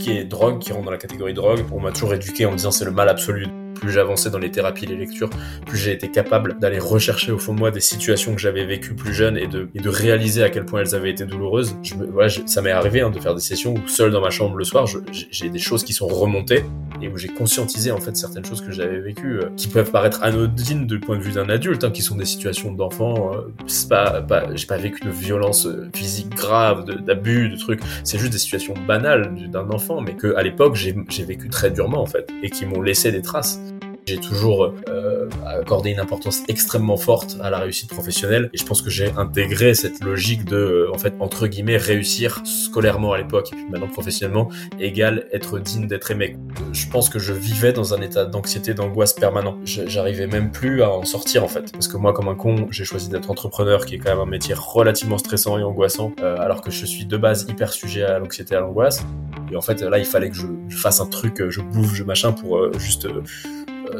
qui est drogue, qui rentre dans la catégorie drogue, on m'a toujours éduqué en disant c'est le mal absolu plus j'avançais dans les thérapies, les lectures, plus j'ai été capable d'aller rechercher au fond de moi des situations que j'avais vécues plus jeune et de, et de réaliser à quel point elles avaient été douloureuses. Je voilà, ça m'est arrivé hein, de faire des sessions où seul dans ma chambre le soir, j'ai des choses qui sont remontées et où j'ai conscientisé en fait certaines choses que j'avais vécues, euh, qui peuvent paraître anodines du point de vue d'un adulte, hein, qui sont des situations d'enfant. Euh, c'est pas, pas j'ai pas vécu de violence euh, physique grave, d'abus, de, de, trucs. C'est juste des situations banales d'un enfant, mais que à l'époque j'ai vécu très durement en fait et qui m'ont laissé des traces. J'ai toujours euh, accordé une importance extrêmement forte à la réussite professionnelle et je pense que j'ai intégré cette logique de, euh, en fait, entre guillemets, réussir scolairement à l'époque et puis maintenant professionnellement égale être digne d'être aimé. Je pense que je vivais dans un état d'anxiété, d'angoisse permanent. J'arrivais même plus à en sortir en fait parce que moi, comme un con, j'ai choisi d'être entrepreneur qui est quand même un métier relativement stressant et angoissant euh, alors que je suis de base hyper sujet à l'anxiété à l'angoisse. Et en fait, là, il fallait que je, fasse un truc, je bouffe, je machin pour juste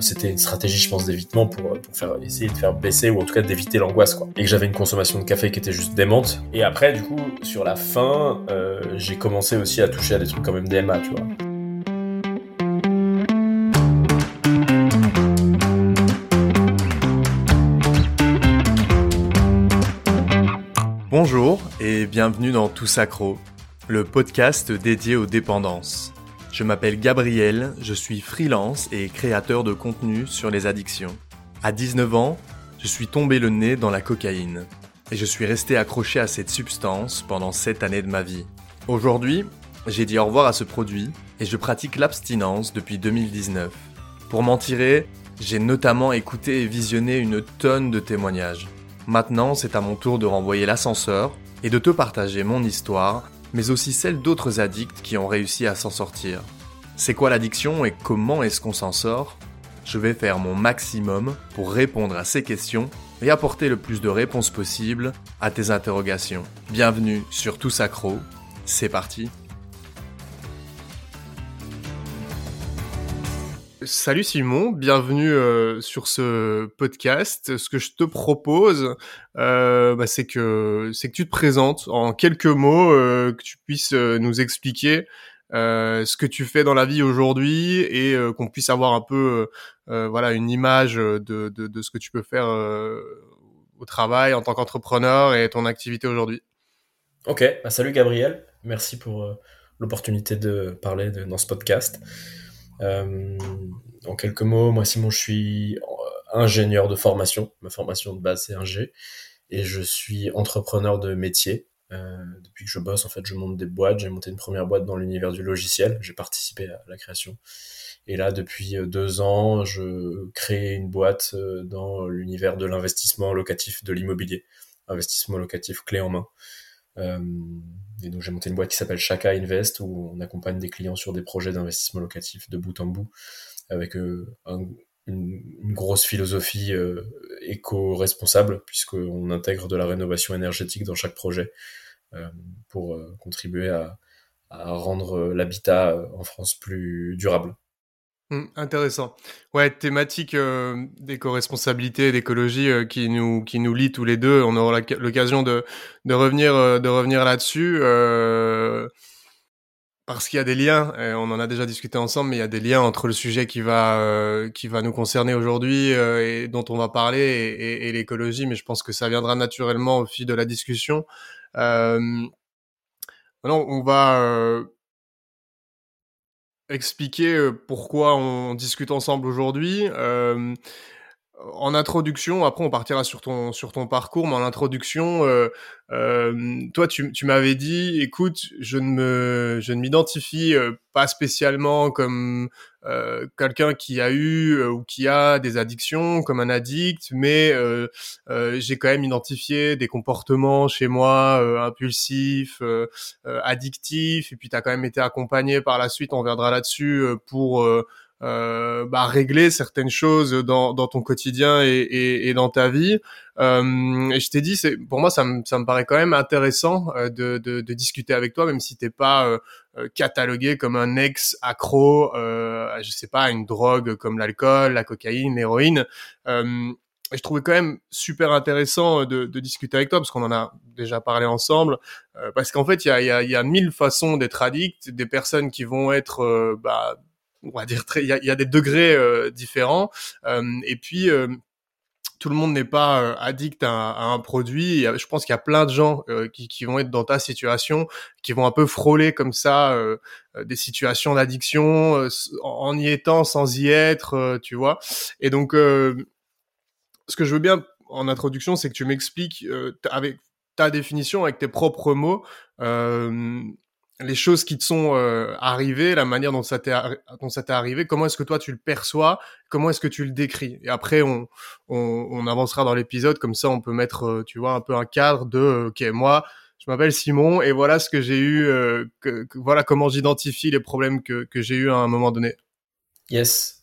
c'était une stratégie, je pense, d'évitement pour, euh, essayer de faire baisser ou en tout cas d'éviter l'angoisse, quoi. Et que j'avais une consommation de café qui était juste démente. Et après, du coup, sur la fin, euh, j'ai commencé aussi à toucher à des trucs comme MDMA, tu vois. Bonjour et bienvenue dans Tout Sacro, le podcast dédié aux dépendances. Je m'appelle Gabriel, je suis freelance et créateur de contenu sur les addictions. À 19 ans, je suis tombé le nez dans la cocaïne et je suis resté accroché à cette substance pendant 7 années de ma vie. Aujourd'hui, j'ai dit au revoir à ce produit et je pratique l'abstinence depuis 2019. Pour m'en tirer, j'ai notamment écouté et visionné une tonne de témoignages. Maintenant, c'est à mon tour de renvoyer l'ascenseur et de te partager mon histoire mais aussi celle d'autres addicts qui ont réussi à s'en sortir. C'est quoi l'addiction et comment est-ce qu'on s'en sort? Je vais faire mon maximum pour répondre à ces questions et apporter le plus de réponses possibles à tes interrogations. Bienvenue sur Tous Accro, c'est parti Salut Simon, bienvenue euh, sur ce podcast. Ce que je te propose, euh, bah, c'est que tu te présentes en quelques mots, euh, que tu puisses nous expliquer ce que tu fais dans la vie aujourd'hui et qu'on puisse avoir un peu, voilà, une image de, ce que tu peux faire au travail en tant qu'entrepreneur et ton activité aujourd'hui. Ok, bah, salut Gabriel, merci pour l'opportunité de parler dans ce podcast. Euh, en quelques mots, moi Simon, je suis ingénieur de formation. Ma formation de base c'est ingé et je suis entrepreneur de métier. Euh, depuis que je bosse, en fait, je monte des boîtes. J'ai monté une première boîte dans l'univers du logiciel. J'ai participé à la création. Et là, depuis euh, deux ans, je crée une boîte euh, dans l'univers de l'investissement locatif de l'immobilier. Investissement locatif clé en main. Euh, et donc j'ai monté une boîte qui s'appelle Chaka Invest où on accompagne des clients sur des projets d'investissement locatif de bout en bout avec euh, une, grosse philosophie euh, éco-responsable puisqu'on intègre de la rénovation énergétique dans chaque projet pour contribuer à rendre l'habitat en France plus durable. Mmh, intéressant. Ouais, thématique euh, d'éco-responsabilité, d'écologie euh, qui nous qui nous lie tous les deux. On aura l'occasion de de revenir euh, de revenir là-dessus euh, parce qu'il y a des liens. on en a déjà discuté ensemble, mais il y a des liens entre le sujet qui va qui va nous concerner aujourd'hui et dont on va parler et, et, l'écologie. Mais je pense que ça viendra naturellement au fil de la discussion. maintenant, on va expliquer pourquoi on discute ensemble aujourd'hui. Euh, en introduction, après on partira sur ton sur ton parcours, mais en introduction, euh, euh, toi tu, tu m'avais dit, écoute, je ne me je ne m'identifie euh, pas spécialement comme euh, quelqu'un qui a eu euh, ou qui a des addictions, comme un addict, mais j'ai quand même identifié des comportements chez moi impulsifs, addictifs, et puis tu as quand même été accompagné par la suite, on reviendra là-dessus pour euh, bah, régler certaines choses dans, dans ton quotidien et, et, et dans ta vie. Euh, et je t'ai dit, c'est pour moi, ça me, ça me paraît quand même intéressant euh, de, de, de discuter avec toi, même si t'es pas euh, euh, catalogué comme un ex accro, euh, je sais pas, une drogue comme l'alcool, la cocaïne, l'héroïne. je trouvais quand même super intéressant de, de discuter avec toi parce qu'on en a déjà parlé ensemble. parce qu'en fait, il y a, y, a, y a mille façons d'être addict, des personnes qui vont être, bah, on va dire, il y a, des degrés différents. et puis tout le monde n'est pas euh, addict à, un produit. je pense qu'il y a plein de gens euh, qui, vont être dans ta situation, qui vont un peu frôler comme ça euh, des situations d'addiction en y étant sans y être, tu vois. Et donc, ce que je veux bien en introduction, c'est que tu m'expliques avec ta définition, avec tes propres mots, les choses qui te sont euh, arrivées, la manière dont ça t'est arrivé, comment est-ce que toi tu le perçois, comment est-ce que tu le décris? Et après on on, on avancera dans l'épisode comme ça on peut mettre euh, tu vois un peu un cadre de euh, OK, moi je m'appelle Simon et voilà ce que j'ai eu que, voilà comment j'identifie les problèmes que que j'ai eu à un moment donné. Yes.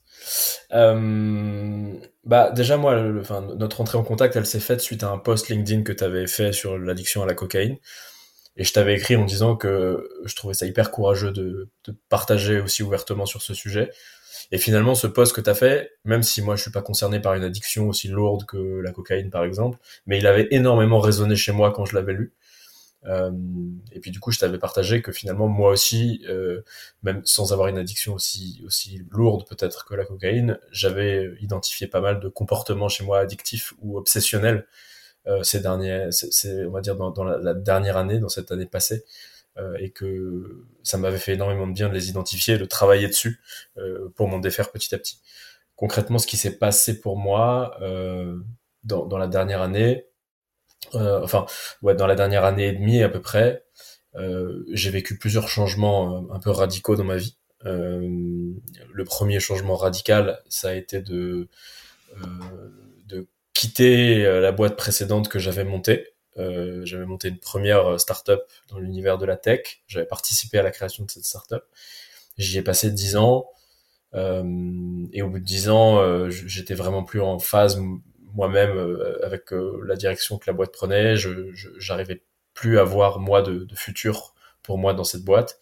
Euh, bah déjà moi, enfin, notre entrée en contact, elle s'est faite suite à un post LinkedIn que tu avais fait sur l'addiction à la cocaïne. Et je t'avais écrit en disant que je trouvais ça hyper courageux de, de partager aussi ouvertement sur ce sujet. Et finalement, ce post que tu as fait, même si moi je suis pas concerné par une addiction aussi lourde que la cocaïne par exemple, mais il avait énormément résonné chez moi quand je l'avais lu. Euh, et puis du coup, je t'avais partagé que finalement moi aussi, euh, même sans avoir une addiction aussi aussi lourde peut-être que la cocaïne, j'avais identifié pas mal de comportements chez moi addictifs ou obsessionnels ces derniers, on va dire dans, la, dernière année, dans cette année passée, euh, et que ça m'avait fait énormément de bien de les identifier, de travailler dessus euh, pour m'en défaire petit à petit. Concrètement, ce qui s'est passé pour moi dans, dans, la dernière année, enfin ouais, dans la dernière année et demie à peu près, j'ai vécu plusieurs changements un peu radicaux dans ma vie. le premier changement radical, ça a été de quitter euh, la boîte précédente que j'avais montée. Euh, j'avais monté une première euh, startup dans l'univers de la tech. J'avais participé à la création de cette startup. J'y ai passé dix ans. et au bout de dix ans, j'étais vraiment plus en phase moi-même avec la direction que la boîte prenait. Je, j'arrivais plus à voir moi de, de, futur pour moi dans cette boîte.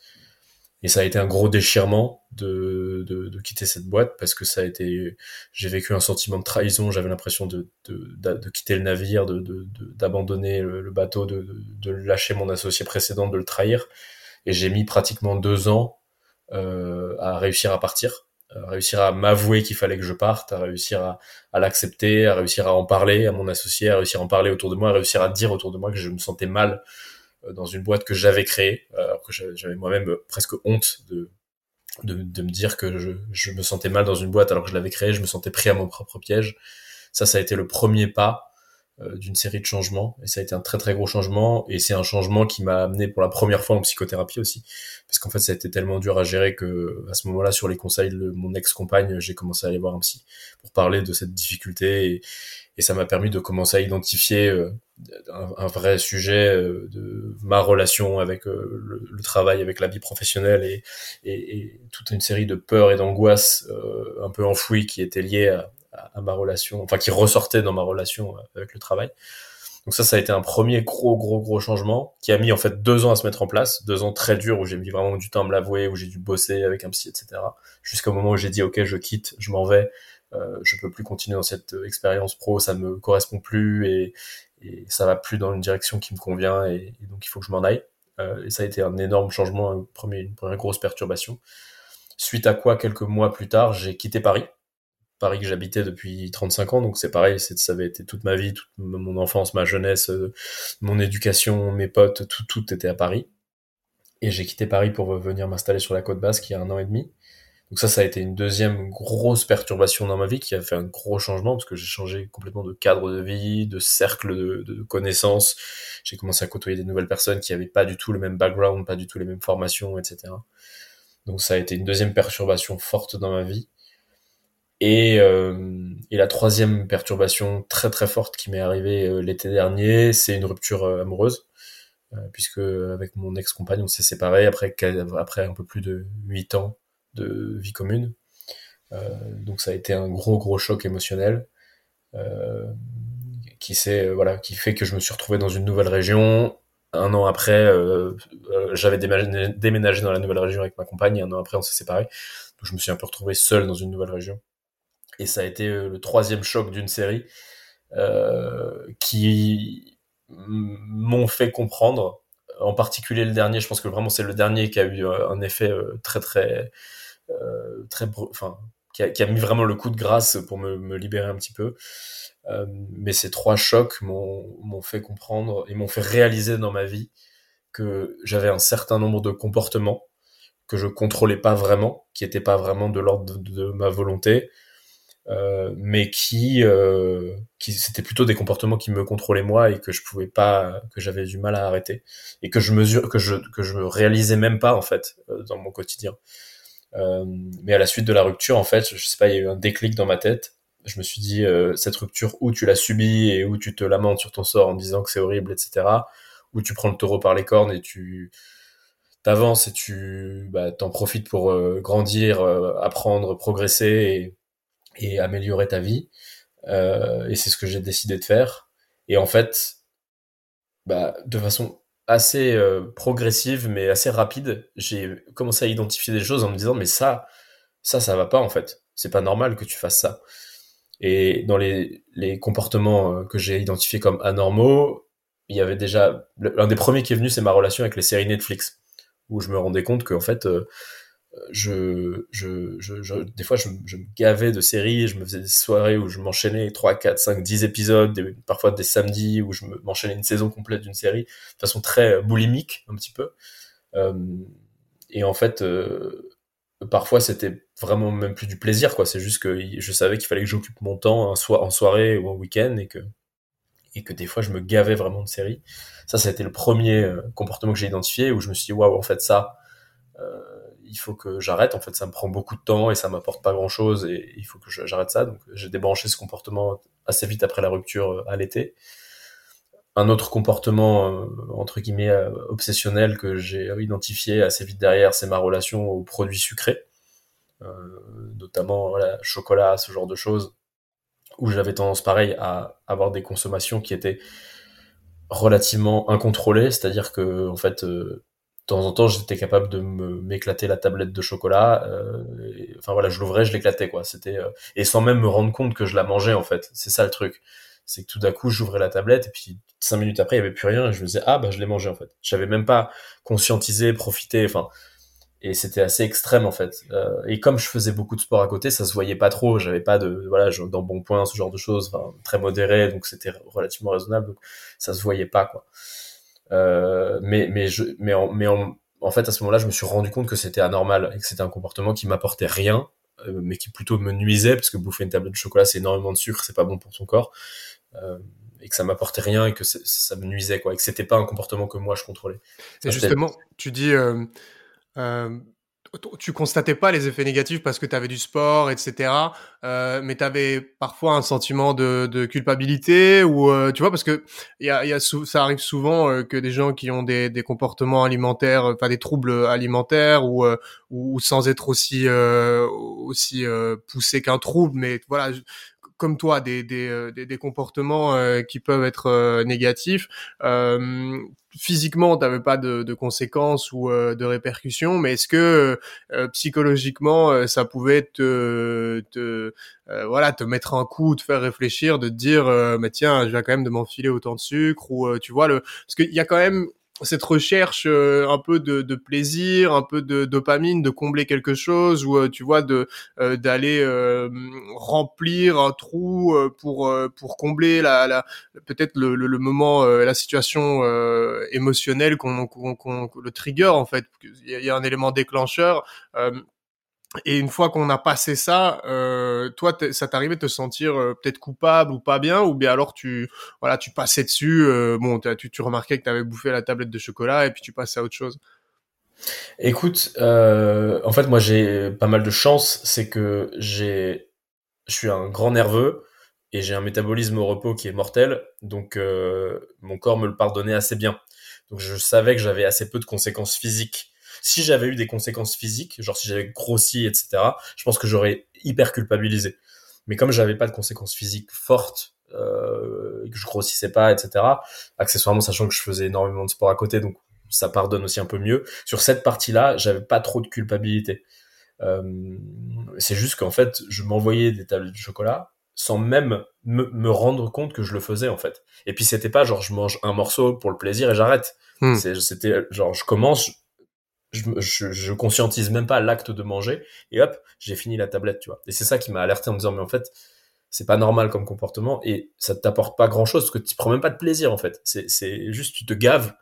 Et ça a été un gros déchirement de, de, quitter cette boîte parce que ça a été, j'ai vécu un sentiment de trahison. J'avais l'impression de, de, quitter le navire, d'abandonner le, bateau, de, lâcher mon associé précédent, de le trahir. Et j'ai mis pratiquement deux ans euh, à réussir à partir, à réussir à m'avouer qu'il fallait que je parte, à réussir à, l'accepter, à réussir à en parler à mon associé, à réussir à en parler autour de moi, à réussir à dire autour de moi que je me sentais mal dans une boîte que j'avais créée, euh, alors j'avais moi-même euh, presque honte de, de, de, me dire que je, je, me sentais mal dans une boîte alors que je l'avais créée, je me sentais pris à mon propre piège. Ça, ça a été le premier pas d'une série de changements. Et ça a été un très très gros changement. Et c'est un changement qui m'a amené pour la première fois en psychothérapie aussi. Parce qu'en fait ça a été tellement dur à gérer que à ce moment-là sur les conseils de mon ex-compagne j'ai commencé à aller voir un psy pour parler de cette difficulté et, et ça m'a permis de commencer à identifier euh, un, vrai sujet euh, de ma relation avec euh, le, travail, avec la vie professionnelle et, toute une série de peurs et d'angoisses un peu enfouies qui étaient liées à, à, ma relation, enfin qui ressortaient dans ma relation avec le travail. Donc ça, ça a été un premier gros, gros, gros changement qui a mis en fait deux ans à se mettre en place, deux ans très durs où j'ai mis vraiment du temps à me l'avouer, où j'ai dû bosser avec un psy, etc. Jusqu'au moment où j'ai dit ok, je quitte, je m'en vais, euh, je peux plus continuer dans cette euh, expérience pro, ça me correspond plus et, et, ça va plus dans une direction qui me convient et, donc il faut que je m'en aille. Euh, et ça a été un énorme changement, un premier, une première grosse perturbation. Suite à quoi, quelques mois plus tard, j'ai quitté Paris. Paris que j'habitais depuis 35 ans, donc c'est pareil, ça avait été toute ma vie, toute mon enfance, ma jeunesse, mon éducation, mes potes, tout, tout était à Paris. Et j'ai quitté Paris pour venir m'installer sur la côte basque il y a un an et demi. Donc ça, ça a été une deuxième grosse perturbation dans ma vie qui a fait un gros changement parce que j'ai changé complètement de cadre de vie, de cercle de, connaissances. J'ai commencé à côtoyer des nouvelles personnes qui n'avaient pas du tout le même background, pas du tout les mêmes formations, etc. Donc ça a été une deuxième perturbation forte dans ma vie. Et, euh, et la troisième perturbation très très forte qui m'est arrivée euh, l'été dernier, c'est une rupture euh, amoureuse. puisque avec mon ex-compagne, on s'est séparés après, après un peu plus de huit ans de vie commune. Euh, donc ça a été un gros gros choc émotionnel euh, qui c'est voilà qui fait que je me suis retrouvé dans une nouvelle région un an après, euh, j'avais déménagé, dans la nouvelle région avec ma compagne, un an après, on s'est séparés. Donc, je me suis un peu retrouvé seul dans une nouvelle région. Et ça a été le troisième choc d'une série qui m'ont fait comprendre en particulier le dernier, je pense que vraiment c'est le dernier qui a eu un effet très très très enfin qui a, qui a, mis vraiment le coup de grâce pour me, me libérer un petit peu. Euh, mais ces trois chocs m'ont fait comprendre et m'ont fait réaliser dans ma vie que j'avais un certain nombre de comportements que je contrôlais pas vraiment, qui étaient pas vraiment de l'ordre de, ma volonté, euh, mais qui, euh, qui c'était plutôt des comportements qui me contrôlaient moi et que je pouvais pas, que j'avais du mal à arrêter et que je mesure, que je que je réalisais même pas en fait euh, dans mon quotidien. Euh, mais à la suite de la rupture, en fait, je sais pas, il y a eu un déclic dans ma tête. Je me suis dit, euh, cette rupture, où tu l'as subie et où tu te lamentes sur ton sort en disant que c'est horrible, etc. Où tu prends le taureau par les cornes et tu t'avances et tu bah, t'en profites pour euh, grandir, apprendre, progresser et, et, améliorer ta vie. et c'est ce que j'ai décidé de faire. Et en fait, bah, de façon assez euh, progressive mais assez rapide, j'ai commencé à identifier des choses en me disant mais ça, ça, ça va pas en fait. C'est pas normal que tu fasses ça. Et dans les, les comportements euh, que j'ai identifiés comme anormaux, il y avait déjà l'un des premiers qui est venu, c'est ma relation avec les séries Netflix, où je me rendais compte qu'en fait, euh, des fois, je, me gavais de séries, je me faisais des soirées où je m'enchaînais 3, 4, 5, 10 épisodes, parfois des samedis où je m'enchaînais une saison complète d'une série, de façon très euh, boulimique, un petit peu. Euh, et en fait, euh, parfois, c'était vraiment même plus du plaisir, quoi. C'est juste que je savais qu'il fallait que j'occupe mon temps un en soirée ou en week-end et que, et que des fois, je me gavais vraiment de séries. Ça, été le premier comportement que j'ai identifié où je me suis dit, waouh, en fait, ça, il faut que j'arrête. En fait, ça me prend beaucoup de temps et ça m'apporte pas grand chose et il faut que j'arrête ça. Donc, j'ai débranché ce comportement assez vite après la rupture euh, à l'été. Un autre comportement, euh, entre guillemets, euh, obsessionnel que j'ai identifié assez vite derrière, c'est ma relation aux produits sucrés. notamment chocolat, ce genre de choses, où j'avais tendance pareil à avoir des consommations qui étaient relativement incontrôlées, c'est-à-dire que en fait de temps en temps, j'étais capable de m'éclater la tablette de chocolat. Euh, enfin voilà, je l'ouvrais, je l'éclatais quoi. C'était euh, et sans même me rendre compte que je la mangeais en fait. C'est ça le truc. C'est que tout d'un coup, j'ouvrais la tablette et puis cinq minutes après, il y avait plus rien et je me disais ah bah je l'ai mangé en fait. J'avais même pas conscientisé, profité. Enfin et c'était assez extrême en fait. Euh, et comme je faisais beaucoup de sport à côté, ça se voyait pas trop. J'avais pas de voilà dans bon point ce genre de choses, enfin, très modéré, donc c'était relativement raisonnable. Ça se voyait pas quoi. Euh, mais mais je mais en, mais en, en fait à ce moment-là je me suis rendu compte que c'était anormal et que c'était un comportement qui m'apportait rien euh, mais qui plutôt me nuisait parce que bouffer une tablette de chocolat c'est énormément de sucre c'est pas bon pour ton corps euh, et que ça m'apportait rien et que ça me nuisait quoi et que c'était pas un comportement que moi je contrôlais. Et justement tu dis euh, euh tu constatais pas les effets négatifs parce que tu avais du sport, etc. Euh, mais tu avais parfois un sentiment de, de culpabilité ou euh, tu vois parce que y a, y a ça arrive souvent euh, que des gens qui ont des, des comportements alimentaires, enfin des troubles alimentaires ou, euh, ou sans être aussi aussi poussés qu'un trouble, mais voilà comme toi des, des, euh, des, des comportements euh, qui peuvent être euh, négatifs. Euh, physiquement, tu n'avais pas de, de, conséquences ou de répercussions, mais est-ce que psychologiquement, ça pouvait te, te voilà, te mettre un coup, te faire réfléchir, de te dire, mais tiens, je vais quand même de m'enfiler autant de sucre ou tu vois le, parce qu'il y a quand même cette recherche euh, un peu de, de, plaisir, un peu de dopamine, de combler quelque chose ou euh, tu vois de euh, d'aller remplir un trou pour pour combler la, la peut-être le, le, moment la situation émotionnelle qu'on qu'on le trigger en fait. Il y, a un élément déclencheur et une fois qu'on a passé ça, euh, toi, ça t'arrivait de te sentir euh, peut-être coupable ou pas bien, ou bien alors tu, voilà, tu passais dessus. Euh, bon, tu, tu remarquais que tu avais bouffé la tablette de chocolat et puis tu passais à autre chose? Écoute, euh, en fait, moi j'ai pas mal de chance, c'est que j'ai, je suis un grand nerveux et j'ai un métabolisme au repos qui est mortel, donc euh, mon corps me le pardonnait assez bien. Donc je savais que j'avais assez peu de conséquences physiques si j'avais eu des conséquences physiques, genre si j'avais grossi, etc., je pense que j'aurais hyper culpabilisé. Mais comme j'avais pas de conséquences physiques fortes, euh, que je grossissais pas, etc., accessoirement sachant que je faisais énormément de sport à côté, donc ça pardonne aussi un peu mieux. Sur cette partie-là, j'avais pas trop de culpabilité. Euh, c'est juste qu'en fait, je m'envoyais des tablettes de chocolat sans même me, me, rendre compte que je le faisais en fait. Et puis c'était pas genre je mange un morceau pour le plaisir et j'arrête. Hmm. C'était genre je commence, je, je, je conscientise même pas l'acte de manger et hop, j'ai fini la tablette, tu vois. Et c'est ça qui m'a alerté en me disant mais en fait c'est pas normal comme comportement et ça t'apporte pas grand chose parce que tu prends même pas de plaisir en fait. C'est juste tu te gaves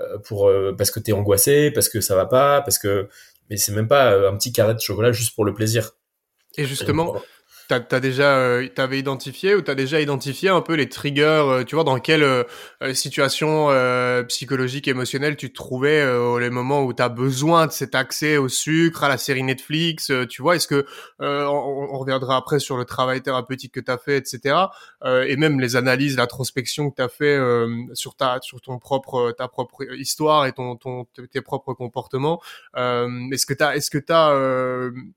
euh, pour euh, parce que t'es angoissé, parce que ça va pas, parce que mais c'est même pas euh, un petit carré de chocolat juste pour le plaisir. Et justement, T'as as déjà, euh, t'avais identifié ou t'as déjà identifié un peu les triggers, euh, tu vois, dans quelle euh, situation psychologique, émotionnelle tu te trouvais au les moments où t'as besoin de cet accès au sucre, à la série Netflix, tu vois, est-ce que on, on, reviendra après sur le travail thérapeutique que t'as fait, etc. et même les analyses, l'introspection que t'as fait sur ta, sur ton propre, ta propre histoire et ton, ton tes propres comportements. est-ce que t'as, est-ce que t'as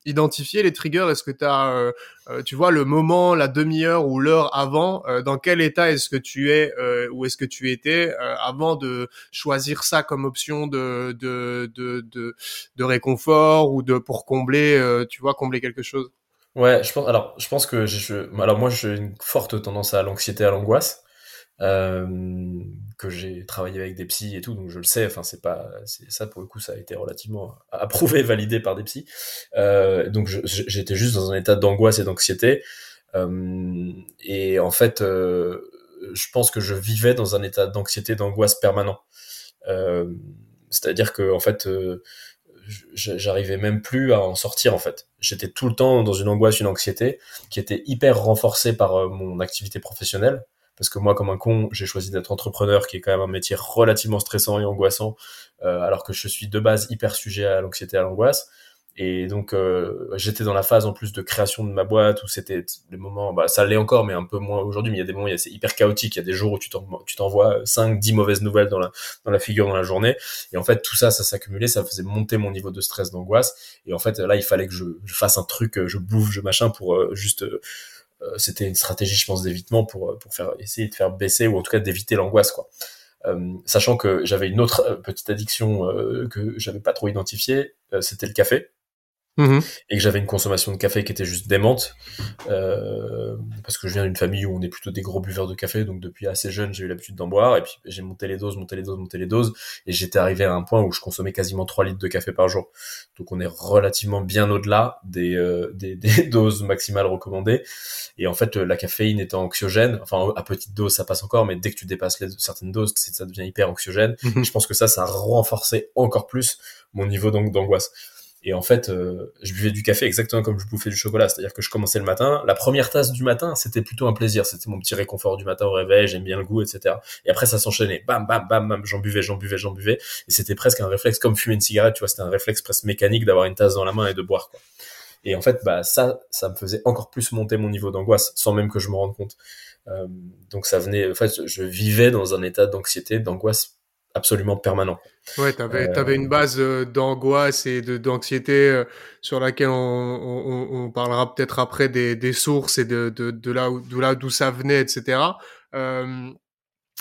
identifié les triggers, est-ce que t'as euh, tu vois, le moment, la demi-heure ou l'heure avant, euh, dans quel état est-ce que tu es euh, ou est-ce que tu étais avant de choisir ça comme option de, de, de, de, de réconfort ou de pour combler, tu vois, combler quelque chose? Ouais, je pense. Alors, je pense que je. Alors moi, j'ai une forte tendance à l'anxiété, à l'angoisse. Euh, que j'ai travaillé avec des psys et tout, donc je le sais. Enfin, c'est pas, c'est ça pour le coup, ça a été relativement approuvé, validé par des psys. Euh, donc j'étais juste dans un état d'angoisse et d'anxiété. Euh, et en fait, euh, je pense que je vivais dans un état d'anxiété, d'angoisse permanent. Euh, c'est-à-dire que en fait, j'arrivais même plus à en sortir en fait. J'étais tout le temps dans une angoisse, une anxiété qui était hyper renforcée par mon activité professionnelle parce que moi, comme un con, j'ai choisi d'être entrepreneur, qui est quand même un métier relativement stressant et angoissant, euh, alors que je suis de base hyper sujet à l'anxiété, à l'angoisse. Et donc, euh, j'étais dans la phase en plus de création de ma boîte où c'était le moment, bah, ça l'est encore, mais un peu moins aujourd'hui, mais il y a des moments, c'est hyper chaotique. Il y a des jours où tu t'envoies 5, 10 mauvaises nouvelles dans la, dans la figure dans la journée. Et en fait, tout ça, ça s'accumulait, ça faisait monter mon niveau de stress, d'angoisse. Et en fait, là, il fallait que je, je fasse un truc, je bouffe, je machin pour euh, juste, euh, c'était une stratégie, je pense, d'évitement pour, euh, pour faire, essayer de faire baisser ou en tout cas d'éviter l'angoisse, quoi. Euh, sachant que j'avais une autre petite addiction que j'avais pas trop identifiée, c'était le café. Mmh et que j'avais une consommation de café qui était juste démente euh, parce que je viens d'une famille où on est plutôt des gros buveurs de café donc depuis assez jeune j'ai eu l'habitude d'en boire et puis j'ai monté les doses monté les doses monté les doses et j'étais arrivé à un point où je consommais quasiment 3 litres de café par jour. Donc on est relativement bien au-delà des, euh, des, des, doses maximales recommandées et en fait la caféine étant anxiogène enfin à petite dose ça passe encore mais dès que tu dépasses les, certaines doses ça devient hyper anxiogène. Mmh je pense que ça ça a renforcé encore plus mon niveau d'angoisse et en fait, euh, je buvais du café exactement comme je bouffais du chocolat. C'est-à-dire que je commençais le matin. La première tasse du matin, c'était plutôt un plaisir. C'était mon petit réconfort du matin au réveil. J'aime bien le goût, etc. Et après, ça s'enchaînait. Bam, bam, bam, bam. J'en buvais, j'en buvais, j'en buvais. Et c'était presque un réflexe comme fumer une cigarette. Tu vois, c'était un réflexe presque mécanique d'avoir une tasse dans la main et de boire. Quoi. Et en fait, bah ça, ça me faisait encore plus monter mon niveau d'angoisse, sans même que je me rende compte. Euh, donc ça venait. En fait, je vivais dans un état d'anxiété, d'angoisse absolument permanent. Ouais, tu avais, avais, une base euh, d'angoisse et d'anxiété euh, sur laquelle on, on, on parlera peut-être après des, des, sources et de, de, de là d'où là d'où ça venait, etc. Euh,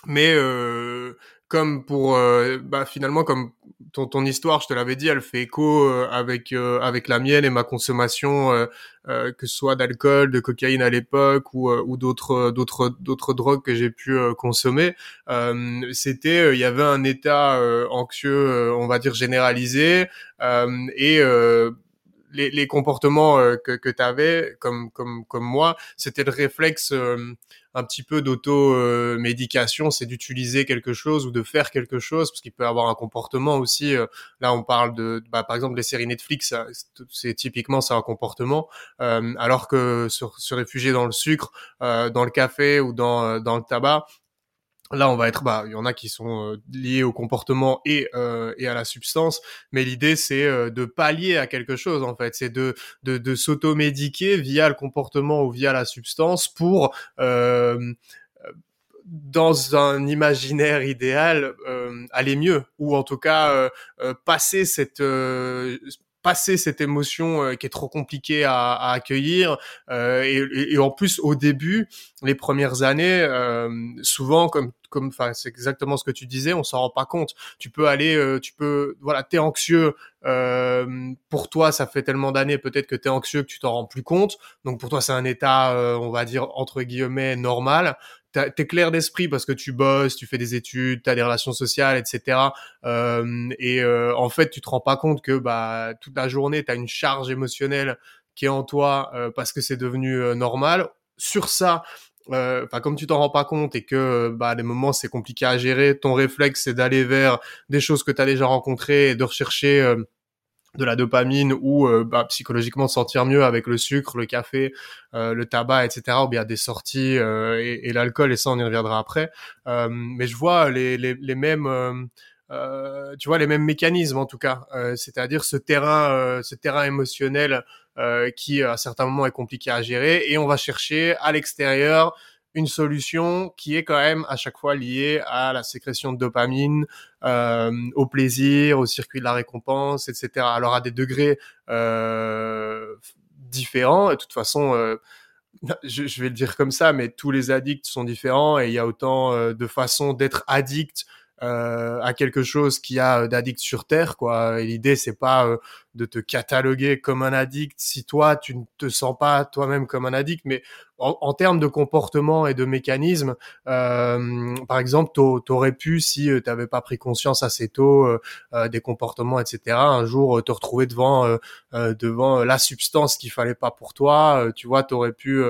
mais euh, comme pour euh, bah, finalement comme ton, ton histoire, je te l'avais dit, elle fait écho euh, avec euh, avec la mienne et ma consommation, que ce soit d'alcool, de cocaïne à l'époque ou ou d'autres d'autres d'autres drogues que j'ai pu consommer. C'était, il y avait un état anxieux, on va dire généralisé, et les, les, comportements que, que tu avais, comme, comme, comme moi, c'était le réflexe un petit peu d'auto-médication, c'est d'utiliser quelque chose ou de faire quelque chose, parce qu'il peut avoir un comportement aussi. Euh, là, on parle de, bah, par exemple, les séries Netflix, c'est typiquement c'est un comportement, euh, alors que se réfugier dans le sucre, euh, dans le café ou dans, dans le tabac, Là, on va être, bah, il y en a qui sont euh, liés au comportement et euh, et à la substance, mais l'idée c'est euh, de pallier à quelque chose en fait, c'est de de, de s'automédiquer via le comportement ou via la substance pour dans un imaginaire idéal aller mieux ou en tout cas passer cette passer cette émotion euh, qui est trop compliquée à, à accueillir euh, et, et, en plus au début les premières années euh, souvent comme comme, enfin, c'est exactement ce que tu disais, on s'en rend pas compte. Tu peux aller, euh, tu peux, voilà, t'es anxieux. Euh, pour toi, ça fait tellement d'années peut-être que t'es anxieux que tu t'en rends plus compte. Donc pour toi, c'est un état, on va dire entre guillemets normal t'es clair d'esprit parce que tu bosses, tu fais des études, tu as des relations sociales, etc. Euh, et euh, en fait, tu te rends pas compte que bah toute la journée, tu as une charge émotionnelle qui est en toi euh, parce que c'est devenu euh, normal. Sur ça, enfin comme tu t'en rends pas compte et que bah des moments c'est compliqué à gérer, ton réflexe c'est d'aller vers des choses que tu as déjà rencontrées et de rechercher de la dopamine ou euh, bah, psychologiquement sentir mieux avec le sucre, le café, euh, le tabac, etc. ou bien des sorties euh, et, l'alcool et ça on y reviendra après. mais je vois les, les, les mêmes tu vois les mêmes mécanismes en tout cas, c'est-à-dire ce terrain ce terrain émotionnel qui à certains moments est compliqué à gérer et on va chercher à l'extérieur une solution qui est quand même à chaque fois liée à la sécrétion de dopamine, euh, au plaisir, au circuit de la récompense, etc. Alors à des degrés euh, différents. De toute façon, euh, je, je, vais le dire comme ça, mais tous les addicts sont différents et il y a autant euh, de façons d'être addict euh, à quelque chose qui a d'addict sur terre quoi l'idée c'est pas euh, de te cataloguer comme un addict si toi tu ne te sens pas toi-même comme un addict mais en, termes de comportement et de mécanisme, euh, par exemple, t'aurais pu, si euh, t'avais pas pris conscience assez tôt euh, euh, des comportements, etc., un jour te retrouver devant devant la substance qu'il fallait pas pour toi. tu vois, t'aurais pu,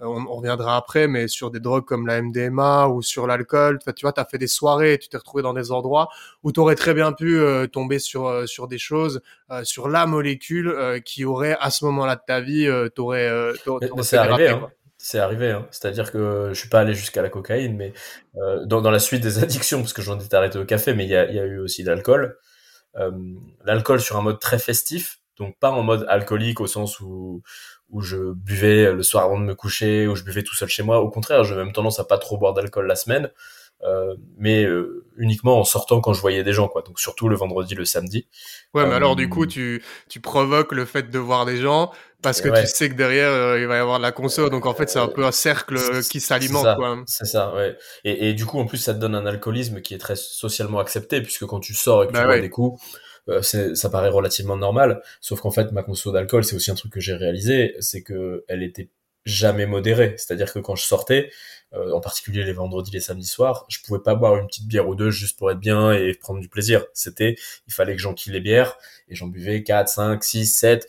on, reviendra après, mais sur des drogues comme la MDMA ou sur l'alcool, tu vois, t'as fait des soirées, tu t'es retrouvé dans des endroits où t'aurais très bien pu tomber sur sur des choses, sur la molécule qui aurait à ce moment-là de ta vie, t'aurais, t'aurais, arrivé, hein c'est arrivé. Hein. C'est-à-dire que je suis pas allé jusqu'à la cocaïne, mais euh, dans, dans, la suite des addictions, parce que j'en étais arrêté au café, mais il y a, y a, eu aussi l'alcool. Euh, l'alcool sur un mode très festif, donc pas en mode alcoolique au sens où où je buvais le soir avant de me coucher, où je buvais tout seul chez moi. Au contraire, j'ai même tendance à pas trop boire d'alcool la semaine, euh, mais euh, uniquement en sortant quand je voyais des gens, quoi. Donc surtout le vendredi, le samedi. Ouais, mais alors du coup, tu tu provoques le fait de voir des gens parce que tu sais que derrière euh, il va y avoir de la conso donc en fait c'est un peu un cercle qui s'alimente quoi. C'est ça ouais. Et, et, du coup en plus ça te donne un alcoolisme qui est très socialement accepté puisque quand tu sors et que tu bah bois des coups euh, ça paraît relativement normal. Sauf qu'en fait ma conso d'alcool c'est aussi un truc que j'ai réalisé c'est que elle était jamais modérée. C'est à dire que quand je sortais euh, en particulier les vendredis, les samedis soirs, je pouvais pas boire une petite bière ou deux juste pour être bien et prendre du plaisir. C'était, il fallait que j'enquille les bières et j'en buvais 4, 5, 6, 7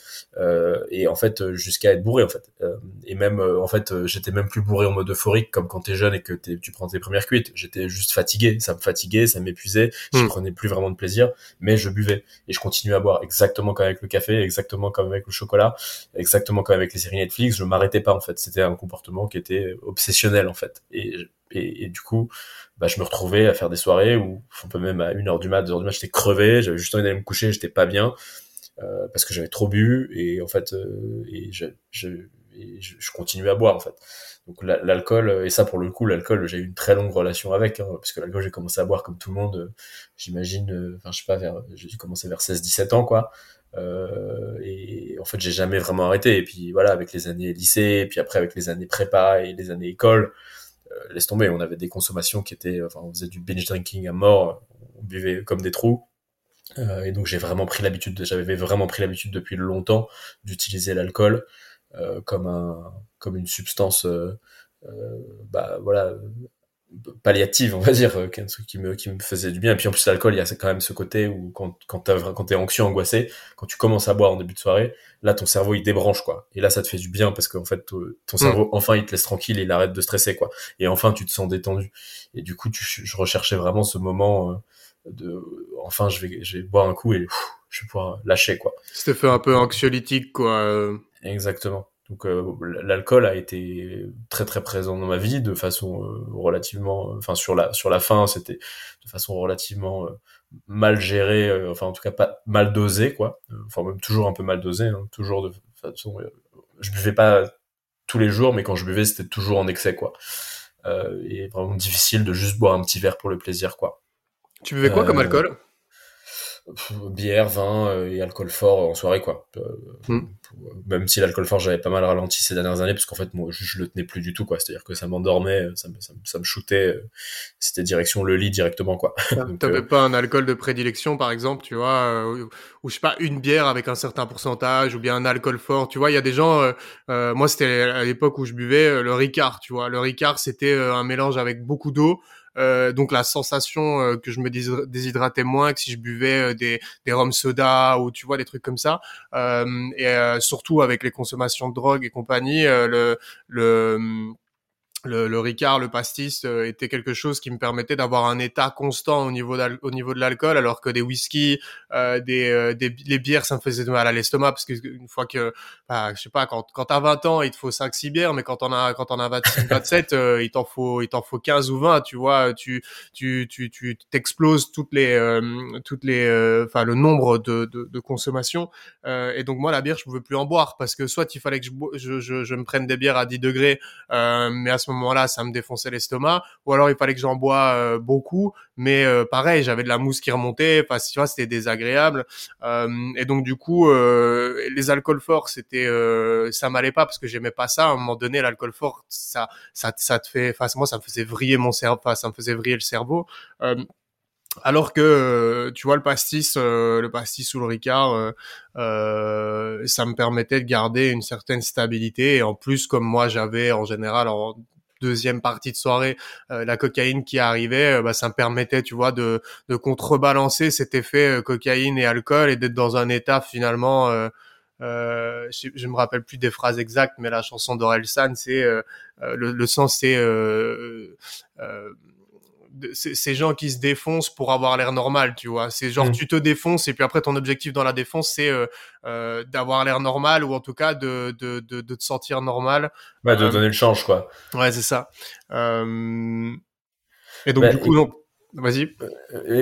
et en fait jusqu'à être bourré en fait. Euh, et même euh, en fait j'étais même plus bourré en mode euphorique comme quand t'es jeune et que tu prends tes premières cuites. J'étais juste fatigué, ça me fatiguait, ça m'épuisait, je hmm. prenais plus vraiment de plaisir, mais je buvais et je continuais à boire exactement comme avec le café, exactement comme avec le chocolat, exactement comme avec les séries Netflix. Je m'arrêtais pas en fait. C'était un comportement qui était obsessionnel en fait. Et, du coup, bah, je me retrouvais à faire des soirées où, un peu même à 1h du mat, 2h du mat, j'étais crevé, j'avais juste envie d'aller me coucher, j'étais pas bien, euh, parce que j'avais trop bu, et en fait, euh, et je, je, je, continuais à boire, en fait. Donc l'alcool, et ça pour le coup, l'alcool, j'ai eu une très longue relation avec, hein, parce que l'alcool, j'ai commencé à boire comme tout le monde, euh, j'imagine, enfin je sais pas, vers, j'ai commencé vers 16-17 ans, quoi. Et en fait, j'ai jamais vraiment arrêté. Et puis voilà, avec les années lycée, et puis après avec les années prépa et les années école, laisse tomber. On avait des consommations qui étaient, enfin, on faisait du binge drinking à mort, on buvait comme des trous. Euh, et donc j'ai vraiment pris l'habitude, j'avais vraiment pris l'habitude depuis longtemps d'utiliser l'alcool euh, comme un, comme une substance, euh, euh bah voilà, palliative, on va dire, euh, un truc qui me, qui me faisait du bien. Et puis en plus, l'alcool, il y a quand même ce côté où quand, quand t'es anxieux, angoissé, quand tu commences à boire en début de soirée, là, ton cerveau, il débranche, quoi. Et là, ça te fait du bien parce qu'en fait, ton cerveau, mm. enfin, il te laisse tranquille et il arrête de stresser, quoi. Et enfin, tu te sens détendu. Et du coup, tu, je recherchais vraiment ce moment euh, de, enfin, je vais, je vais boire un coup et je vais pouvoir lâcher, quoi. C'était fait un peu anxiolytique, quoi. Euh. Exactement. Donc euh, l'alcool a été très très présent dans ma vie de façon euh, relativement, enfin sur la sur la fin c'était de façon relativement euh, mal gérée, enfin en tout cas pas mal dosée quoi, enfin même toujours un peu mal dosée, hein, toujours de façon, je buvais pas tous les jours mais quand je buvais c'était toujours en excès quoi, et vraiment difficile de juste boire un petit verre pour le plaisir quoi. Tu buvais quoi comme alcool? Bière, vin euh, et alcool fort en soirée, quoi. Euh, hmm. Même si l'alcool fort, j'avais pas mal ralenti ces dernières années, parce qu'en fait, moi, je, le tenais plus du tout, quoi. C'est-à-dire que ça m'endormait, ça, ça, ça, me shootait. C'était direction le lit directement, quoi. T'avais pas un alcool de prédilection, par exemple, tu vois, ou, je sais pas, une bière avec un certain pourcentage, ou bien un alcool fort, tu vois. Il y a des gens, moi, c'était à l'époque où je buvais le Ricard, tu vois. Le Ricard, c'était un mélange avec beaucoup d'eau. Euh, donc la sensation euh, que je me déshydratais moins que si je buvais euh, des des rhum soda ou tu vois des trucs comme ça. Et surtout avec les consommations de drogue et compagnie le le le, le Ricard, le pastis euh, était quelque chose qui me permettait d'avoir un état constant au niveau, au niveau de l'alcool, alors que des whisky, euh, des, euh, des, les bières, ça me faisait mal à l'estomac parce que une fois que, bah, je sais pas, quand, quand t'as 20 ans, il te faut 5-6 bières, mais quand on a, quand on a 26, 27, euh, il t'en faut, il t'en faut 15 ou 20, tu vois, tu, tu, tu, tu t'exploses toutes les, toutes les, enfin, le nombre de, de, de consommation. et donc, moi, la bière, je pouvais plus en boire parce que soit il fallait que je, je, je, je me prenne des bières à 10 degrés, mais à ce moment moment-là, ça me défonçait l'estomac. Ou alors, il fallait que j'en bois euh, beaucoup. Mais euh, pareil, j'avais de la mousse qui remontait. Enfin, tu vois, c'était désagréable. Euh, et donc, du coup, les alcools forts, c'était, ça m'allait pas parce que j'aimais pas ça. À un moment donné, l'alcool fort, ça, ça, te fait, enfin, moi, ça me faisait vriller mon cerveau. Enfin, ça me faisait vriller le cerveau. Alors que tu vois le pastis, le pastis ou le Ricard, ça me permettait de garder une certaine stabilité. Et en plus, comme moi j'avais en général deuxième partie de soirée euh, la cocaïne qui arrivait, euh, bah, ça me permettait, tu vois, de, contrebalancer cet effet euh, cocaïne et alcool et d'être dans un état finalement. Je, je, me rappelle plus des phrases exactes, mais la chanson d'Orelsan, c'est le, sens, c'est ces gens qui se défoncent pour avoir l'air normal, tu vois. C'est genre mm. tu te défonces et puis après ton objectif dans la défense c'est euh, euh, d'avoir l'air normal ou en tout cas de de de, de te sentir normal. Ouais, de euh, donner le change quoi. Ouais, c'est ça. Euh... Et donc bah, du coup non. Vas-y.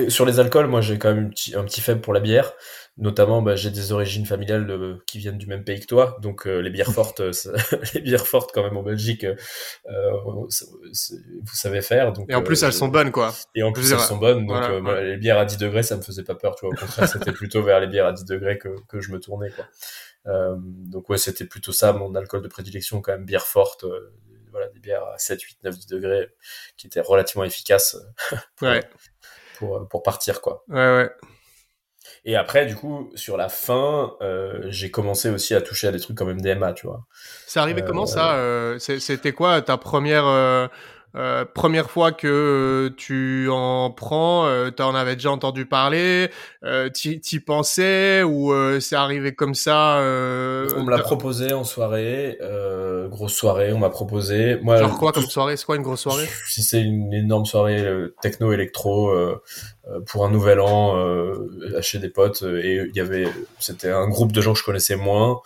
Sur les alcools, moi j'ai quand même un petit, un petit faible pour la bière. Notamment, bah, j'ai des origines familiales euh, qui viennent du même pays que toi, donc euh, les bières fortes, euh, les bières fortes quand même en Belgique, vous savez faire. Donc, et en plus, elles sont bonnes, quoi. Et en plus, elles sont bonnes. Donc, les bières à 10 degrés, ça me faisait pas peur, tu vois. Au contraire, c'était plutôt vers les bières à 10 degrés que, que je me tournais, quoi. donc ouais, c'était plutôt ça mon alcool de prédilection, quand même bière forte. Voilà, des bières à 7, 8, 9, 10 degrés qui étaient relativement efficaces pour, ouais. pour, pour partir, quoi. Ouais, ouais. Et après, du coup, sur la fin, euh, j'ai commencé aussi à toucher à des trucs comme MDMA, tu vois. C'est arrivé euh, comment ça euh, C'était quoi ta première euh, première fois que tu en prends, euh, tu en avais déjà entendu parler, euh, t'y pensais ou euh, c'est arrivé comme ça On me l'a proposé en soirée, grosse soirée, on m'a proposé. Moi, Genre quoi comme soirée? C'est quoi une grosse soirée? Si c'est une énorme soirée techno-électro pour un nouvel an chez des potes et il y avait, c'était un groupe de gens que je connaissais moins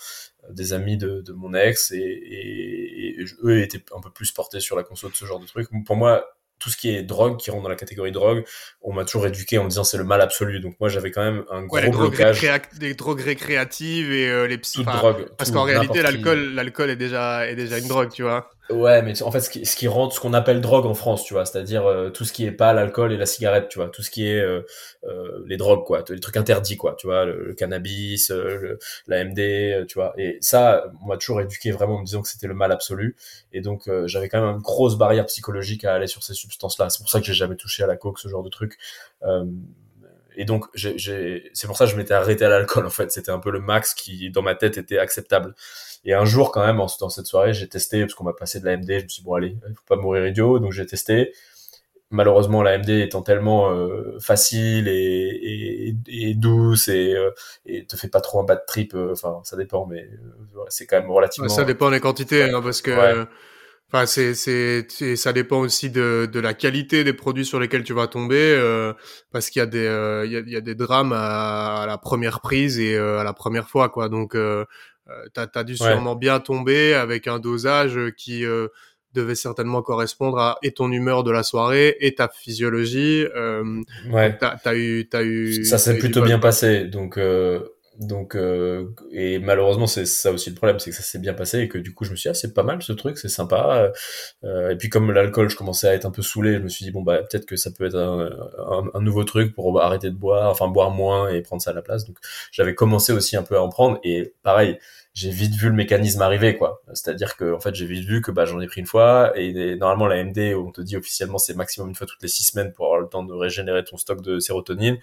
des amis de, de mon ex et, et, eux étaient un peu plus portés sur la console de ce genre de trucs. Pour moi, tout ce qui est drogue, qui rentre dans la catégorie drogue, on m'a toujours éduqué en me disant c'est le mal absolu. Donc moi j'avais quand même un gros les blocage. des drogues récréatives et euh, les psy. drogue. Parce qu'en réalité l'alcool, l'alcool est déjà est déjà une drogue, tu vois. Ouais, mais en fait, ce qui, ce ce qu'on appelle drogue en France, tu vois, c'est-à-dire euh, tout ce qui est pas l'alcool et la cigarette, tu vois, tout ce qui est euh, euh les drogues, quoi, les trucs interdits, quoi, tu vois, le, cannabis, le, la MD, tu vois. Et ça, on m'a toujours éduqué vraiment en me disant que c'était le mal absolu. Et donc, j'avais quand même une grosse barrière psychologique à aller sur ces substances-là. C'est pour ça que j'ai jamais touché à la coke, ce genre de truc. Et donc, c'est pour ça que je m'étais arrêté à l'alcool, en fait. C'était un peu le max qui, dans ma tête, était acceptable. Et un jour, quand même, dans cette soirée, j'ai testé, parce qu'on m'a passé de la MD, je me suis dit, bon, allez, il faut pas mourir idiot, donc j'ai testé. Malheureusement, la MD étant tellement euh, facile et, et, et douce et, euh, et te fait pas trop un bad trip, euh, enfin, ça dépend, mais euh, c'est quand même relativement... ça dépend des quantités, hein, parce que... Enfin, c'est, c'est, ça dépend aussi de, de la qualité des produits sur lesquels tu vas tomber, parce qu'il y a des, il y, a, il y a des drames à, à, la première prise et à la première fois, quoi. Donc, euh, t'as as dû sûrement bien tomber avec un dosage qui euh, devait certainement correspondre à et ton humeur de la soirée et ta physiologie. Euh, ouais. T'as as eu, as eu. Ça s'est plutôt bien passé. Donc, euh, Donc, euh, et malheureusement, c'est ça aussi le problème, c'est que ça s'est bien passé et que du coup, je me suis dit, ah, c'est pas mal ce truc, c'est sympa. Euh, et puis, comme l'alcool, je commençais à être un peu saoulé, je me suis dit, bon, bah, peut-être que ça peut être un, un, nouveau truc pour arrêter de boire, enfin, boire moins et prendre ça à la place. Donc, j'avais commencé aussi un peu à en prendre et pareil, j'ai vite vu le mécanisme arriver, quoi. C'est-à-dire que, en fait, j'ai vite vu que, bah, j'en ai pris une fois et, normalement, la MD, on te dit officiellement, c'est maximum une fois toutes les six semaines pour avoir le temps de régénérer ton stock de sérotonine.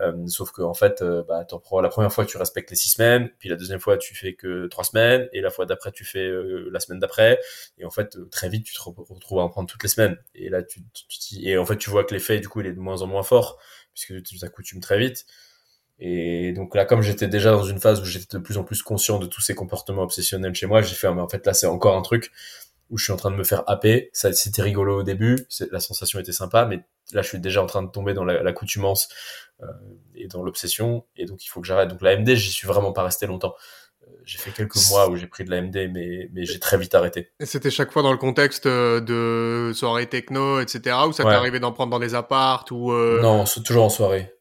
Euh, sauf que en fait, euh, bah, prends la première fois tu respectes les six semaines, puis la deuxième fois tu fais que trois semaines, et la fois d'après tu fais euh, la semaine d'après, et en fait très vite tu te retrouves à en prendre toutes les semaines. Et là tu, tu, et en fait tu vois que l'effet du coup il est de moins en moins fort puisque tu t'accoutumes très vite. Et donc là, comme j'étais déjà dans une phase où j'étais de plus en plus conscient de tous ces comportements obsessionnels chez moi, j'ai fait, ah, mais en fait là c'est encore un truc où je suis en train de me faire happer. Ça, c'était rigolo au début, la sensation était sympa, mais là, je suis déjà en train de tomber dans l'accoutumance euh, et dans l'obsession, et donc il faut que j'arrête. Donc la MD, j'y suis vraiment pas resté longtemps. Euh, j'ai fait quelques mois où j'ai pris de la MD, mais, mais j'ai très vite arrêté. Et c'était chaque fois dans le contexte euh, de soirée techno, etc., ou ça t'est arrivé d'en prendre dans des apparts ou euh... Non, toujours en soirée.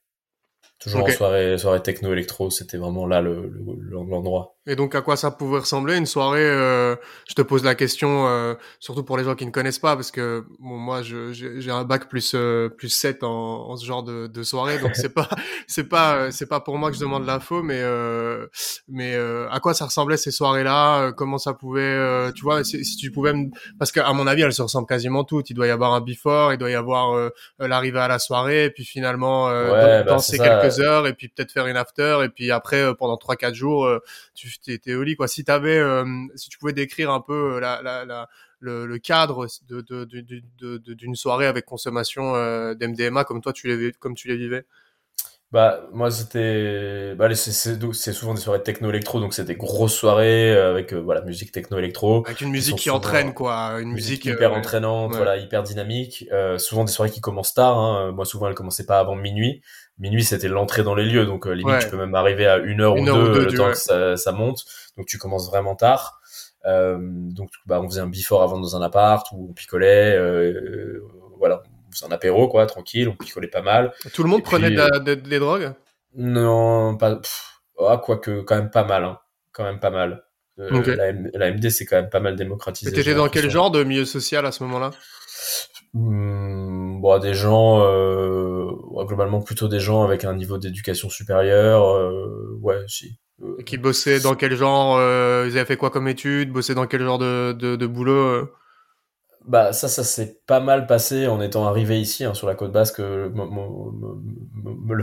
Toujours en soirée, soirée techno-électro, c'était vraiment là l'endroit. Le, Et donc, à quoi ça pouvait ressembler une soirée euh, Je te pose la question, euh, surtout pour les gens qui ne connaissent pas, parce que bon, moi, j'ai un bac plus euh, plus 7 en, en, ce genre de, de soirée, donc c'est pas c'est pas c'est pas pour moi que je demande l'info, mais euh, mais euh, à quoi ça ressemblait ces soirées-là Comment ça pouvait, tu vois, si, si, tu pouvais, me... parce qu'à mon avis, elles se ressemblent quasiment toutes. Il doit y avoir un before, il doit y avoir l'arrivée à la soirée, et puis finalement ouais, danser bah, quelques heures et puis peut-être faire une after et puis après euh, pendant 3 4 jours euh, tu étais au lit quoi. Si tu avais euh, si tu pouvais décrire un peu la, la, la le, le, cadre de, de, de, d'une soirée avec consommation d'MDMA comme toi tu les comme tu les vivais? Bah moi c'était bah c'est c'est souvent des soirées techno électro donc des grosses soirées avec voilà musique techno électro. Avec une musique qui entraîne quoi une musique, hyper entraînante voilà hyper dynamique. Souvent des soirées qui commencent tard hein. moi souvent elles commençaient pas avant minuit minuit c'était l'entrée dans les lieux donc euh, limite tu peux même arriver à une heure, ou, deux, le temps que ça, ça, monte. Donc tu commences vraiment tard. Euh, donc bah on faisait un before avant dans un appart où on picolait euh, voilà on faisait un apéro quoi tranquille on picolait pas mal. Tout le monde prenait des drogues? Non pas ah, quoique quand même pas mal hein. quand même pas mal. La, la, MD c'est quand même pas mal démocratisé t'étais dans quel genre de milieu social à ce moment-là? Hmm, bon, des gens, euh, globalement plutôt des gens avec un niveau d'éducation supérieure, euh, ouais, si. Euh, qui bossaient dans quel genre euh, Ils avaient fait quoi comme études Bossaient dans quel genre de, de, de boulot euh? Bah ça, ça s'est pas mal passé en étant arrivé ici hein, sur la côte basque. le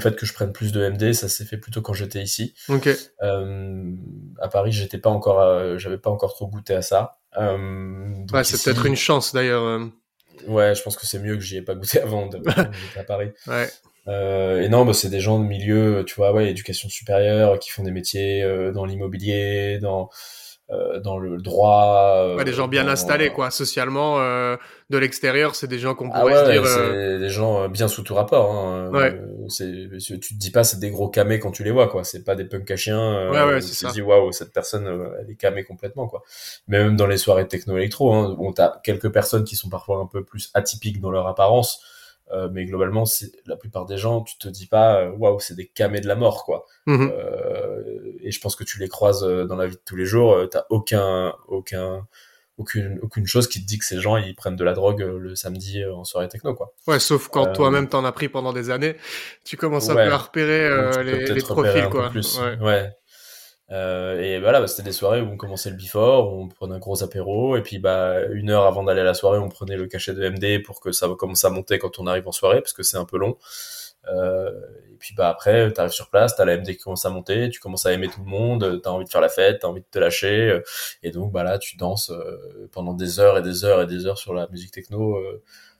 fait que je prenne plus de MD, ça s'est fait plutôt quand j'étais ici. Ok. à Paris, j'étais pas encore, j'avais pas encore trop goûté à ça. ouais, c'est peut-être une chance d'ailleurs. Ouais, je pense que c'est mieux que j'y ai pas goûté avant de à Paris. Ouais. Euh, et non, bah, c'est des gens de milieu, tu vois, ouais, éducation supérieure, qui font des métiers euh, dans l'immobilier, dans dans le droit. Euh, ouais, des gens bien installés, quoi, socialement. Euh, de l'extérieur, c'est des gens qu'on ah pourrait ah ouais, se dire. C'est des gens bien sous tout rapport. Hein. Ouais. c'est, tu te dis pas, c'est des gros camés quand tu les vois, quoi. C'est pas des punks à chiens. ouais, ouais, c'est ça. Tu te dis, waouh, cette personne, elle est camée complètement, quoi. Mais même dans les soirées techno-électro, hein, on t'as quelques personnes qui sont parfois un peu plus atypiques dans leur apparence. Euh, mais globalement, c'est la plupart des gens, tu te dis pas, waouh, c'est des camés de la mort, quoi. Mmh. Euh, et je pense que tu les croises euh, dans la vie de tous les jours, euh, t'as aucun, aucun, aucune, aucune chose qui te dit que ces gens ils prennent de la drogue le samedi en soirée techno, quoi. Ouais, sauf quand euh... toi-même t'en as pris pendant des années, tu commences ouais. un peu à repérer euh, les, les profils, quoi. Plus. Ouais. ouais. Euh, et voilà, bah, c'était des soirées où on commençait le before, on prenait un gros apéro, et puis bah une heure avant d'aller à la soirée, on prenait le cachet de MD pour que ça commence à monter quand on arrive en soirée, parce que c'est un peu long. Euh, et puis bah après, tu arrives sur place, t'as la MD qui commence à monter, tu commences à aimer tout le monde, t'as envie de faire la fête, t'as envie de te lâcher, euh, et donc bah là tu danses euh, pendant des heures et des heures et des heures sur la musique techno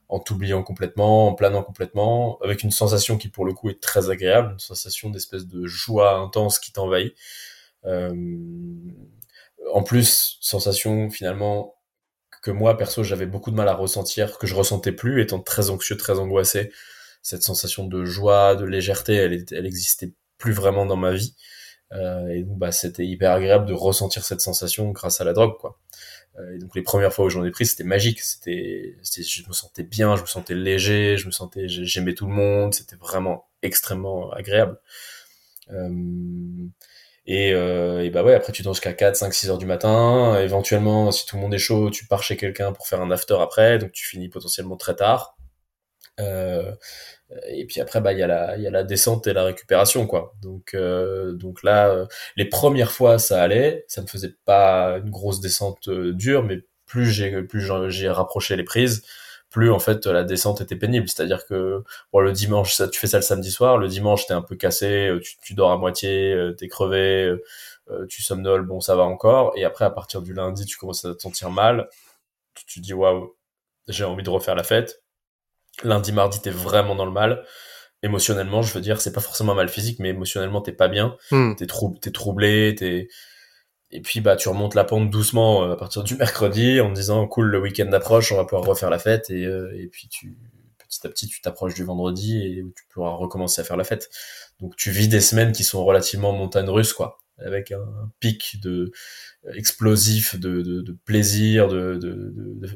en t'oubliant complètement, en planant complètement, avec une sensation qui pour le coup est très agréable, une sensation d'espèce de joie intense qui t'envahit. Euh, en plus, sensation finalement que moi perso j'avais beaucoup de mal à ressentir, que je ressentais plus, étant très anxieux, très angoissé cette sensation de joie, de légèreté, elle, existait plus vraiment dans ma vie. Euh, et donc, bah, c'était hyper agréable de ressentir cette sensation grâce à la drogue, quoi. Euh, et donc, les premières fois où j'en ai pris, c'était magique. C'était, je me sentais bien, je me sentais léger, je me sentais, j'aimais tout le monde. C'était vraiment extrêmement agréable. Et, euh, bah ouais, après tu danses jusqu'à 4, 5, 6 heures du matin. Éventuellement, si tout le monde est chaud, tu pars chez quelqu'un pour faire un after après, donc tu finis potentiellement très tard. Euh, et puis après, bah il y a la, il y a la descente et la récupération, quoi. Donc, euh, donc là, euh, les premières fois, ça allait, ça ne faisait pas une grosse descente euh, dure, mais plus j'ai, plus j'ai rapproché les prises, plus en fait la descente était pénible. C'est-à-dire que bon, le dimanche, ça, tu fais ça le samedi soir, le dimanche t'es un peu cassé, tu, tu dors à moitié, t'es crevé, tu somnoles, bon ça va encore. Et après à partir du lundi, tu commences à te sentir mal. Tu te dis waouh, j'ai envie de refaire la fête. Lundi, mardi, t'es vraiment dans le mal. Émotionnellement, je veux dire, c'est pas forcément mal physique, mais émotionnellement, t'es pas bien. Hmm. T'es t'es troublé, t'es et puis bah tu remontes la pente doucement euh, à partir du mercredi en disant cool le week-end approche on va pouvoir refaire la fête. Et, euh, et puis tu petit à petit tu t'approches du vendredi et tu pourras recommencer à faire la fête. Donc tu vis des semaines qui sont relativement montagnes russes quoi avec un, pic de explosif de, de, de plaisir, de,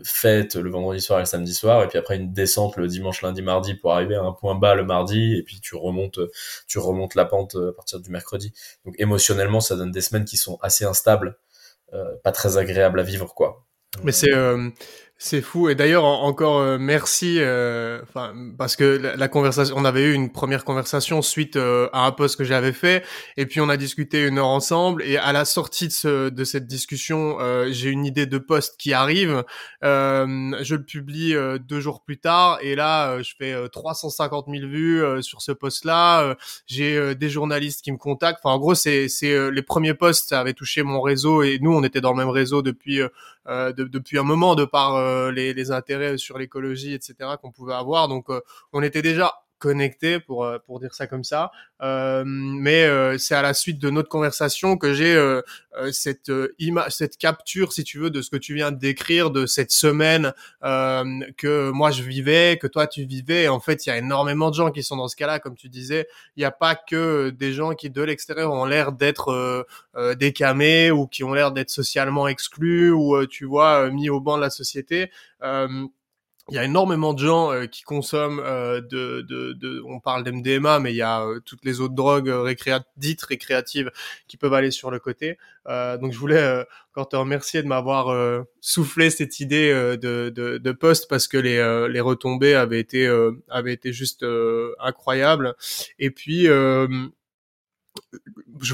fête le vendredi soir et le samedi soir, et puis après une descente le dimanche, lundi, mardi pour arriver à un point bas le mardi, et puis tu remontes, tu remontes la pente à partir du mercredi. Donc émotionnellement, ça donne des semaines qui sont assez instables, euh, pas très agréables à vivre, quoi. Mais c'est euh, c'est fou. Et d'ailleurs, encore euh, merci, euh, parce que la, conversation, on avait eu une première conversation suite euh, à un post que j'avais fait, et puis on a discuté une heure ensemble. Et à la sortie de, ce, de cette discussion, j'ai une idée de post qui arrive. je le publie deux jours plus tard, et là, je fais 350 000 vues sur ce post-là. j'ai des journalistes qui me contactent. Enfin, en gros, c'est les premiers posts avaient touché mon réseau, et nous, on était dans le même réseau depuis depuis un moment de par euh, les, intérêts sur l'écologie, etc. qu'on pouvait avoir. Donc, euh, on était déjà connecté pour euh, pour dire ça comme ça. Mais c'est à la suite de notre conversation que j'ai cette image cette capture si tu veux de ce que tu viens de décrire de cette semaine que moi je vivais que toi tu vivais. En fait il y a énormément de gens qui sont dans ce cas-là comme tu disais. Il n'y a pas que des gens qui de l'extérieur ont l'air d'être décamés ou qui ont l'air d'être socialement exclus ou tu vois mis au banc de la société il y a énormément de gens euh, qui consomment euh, de, de, de, on parle d'MDMA, mais il y a euh, toutes les autres drogues dites récréatives qui peuvent aller sur le côté. donc je voulais encore te remercier de m'avoir soufflé cette idée de, de, de poste parce que les, les retombées avaient été avaient été juste incroyables. Et puis je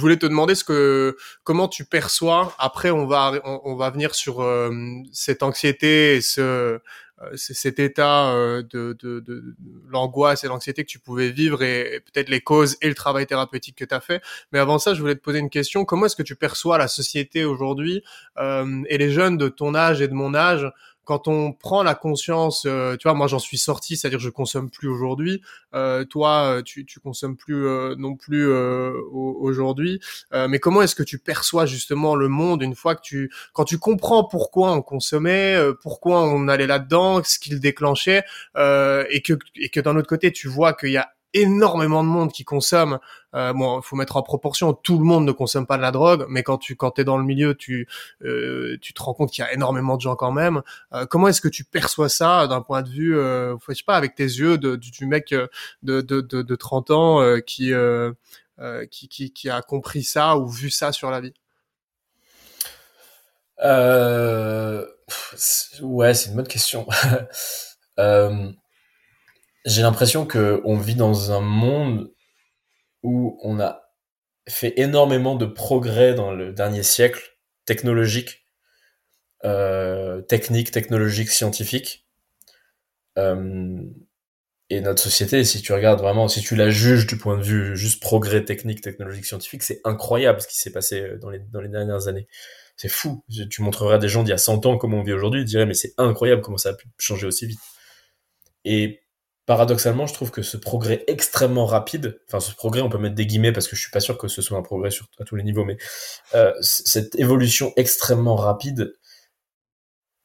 voulais te demander ce que comment tu perçois après on va on, va venir sur cette anxiété et ce euh, cet état euh, de, de, de l'angoisse et l'anxiété que tu pouvais vivre et, peut-être les causes et le travail thérapeutique que tu as fait. Mais avant ça, je voulais te poser une question. Comment est-ce que tu perçois la société aujourd'hui euh, et les jeunes de ton âge et de mon âge quand on prend la conscience, euh, tu vois, moi j'en suis sorti, c'est-à-dire je consomme plus aujourd'hui. Euh, toi, euh, tu, tu consommes plus non plus aujourd'hui. mais comment est-ce que tu perçois justement le monde une fois que tu, quand tu comprends pourquoi on consommait, pourquoi on allait là-dedans, ce qu'il déclenchait, et que et que d'un autre côté tu vois qu'il y a énormément de monde qui consomme. Euh, bon, faut mettre en proportion. Tout le monde ne consomme pas de la drogue, mais quand tu quand es dans le milieu, tu euh, tu te rends compte qu'il y a énormément de gens quand même. Euh, comment est-ce que tu perçois ça d'un point de vue, euh, je sais pas, avec tes yeux de, du, mec euh, de, de, de, de 30 ans euh, qui, euh, qui, qui qui a compris ça ou vu ça sur la vie? Ouais, c'est une bonne question. j'ai l'impression que on vit dans un monde où on a fait énormément de progrès dans le dernier siècle, technologique, euh, technique, technologique, scientifique. Euh, et notre société, si tu regardes vraiment, si tu la juges du point de vue juste progrès technique, technologique, scientifique, c'est incroyable ce qui s'est passé euh, dans les, dans les dernières années. C'est fou. Tu montreras des gens d'il y a 100 ans comment on vit aujourd'hui, ils diraient mais c'est incroyable comment ça a pu changer aussi vite. Et paradoxalement, je trouve que ce progrès extrêmement rapide, enfin ce progrès, on peut mettre des guillemets parce que je suis pas sûr que ce soit un progrès sur, à tous les niveaux, mais euh, cette évolution extrêmement rapide,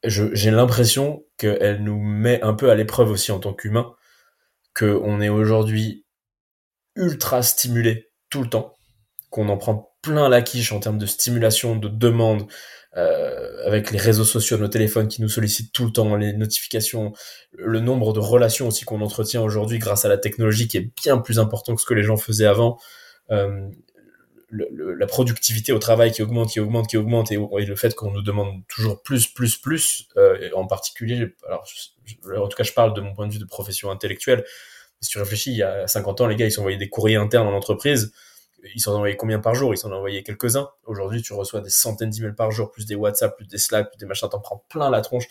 j'ai l'impression qu'elle nous met un peu à l'épreuve aussi en tant qu'humain, qu'on est aujourd'hui ultra stimulé tout le temps, qu'on en prend plein la quiche en termes de stimulation, de demande, euh, avec les réseaux sociaux, nos téléphones qui nous sollicitent tout le temps, les notifications, le nombre de relations aussi qu'on entretient aujourd'hui grâce à la technologie qui est bien plus important que ce que les gens faisaient avant. Euh, la productivité au travail qui augmente, qui augmente, qui augmente, et, le fait qu'on nous demande toujours plus, plus, plus, euh, en particulier, alors en tout cas je parle de mon point de vue de profession intellectuelle, si tu réfléchis, il y a 50 ans, les gars, ils s'envoyaient des courriers internes en entreprise, ils s'en envoyaient combien par jour? Ils s'en envoyaient quelques-uns. Aujourd'hui, tu reçois des centaines d'emails par jour, plus des WhatsApp, plus des Slack, plus des machins, t'en prends plein la tronche.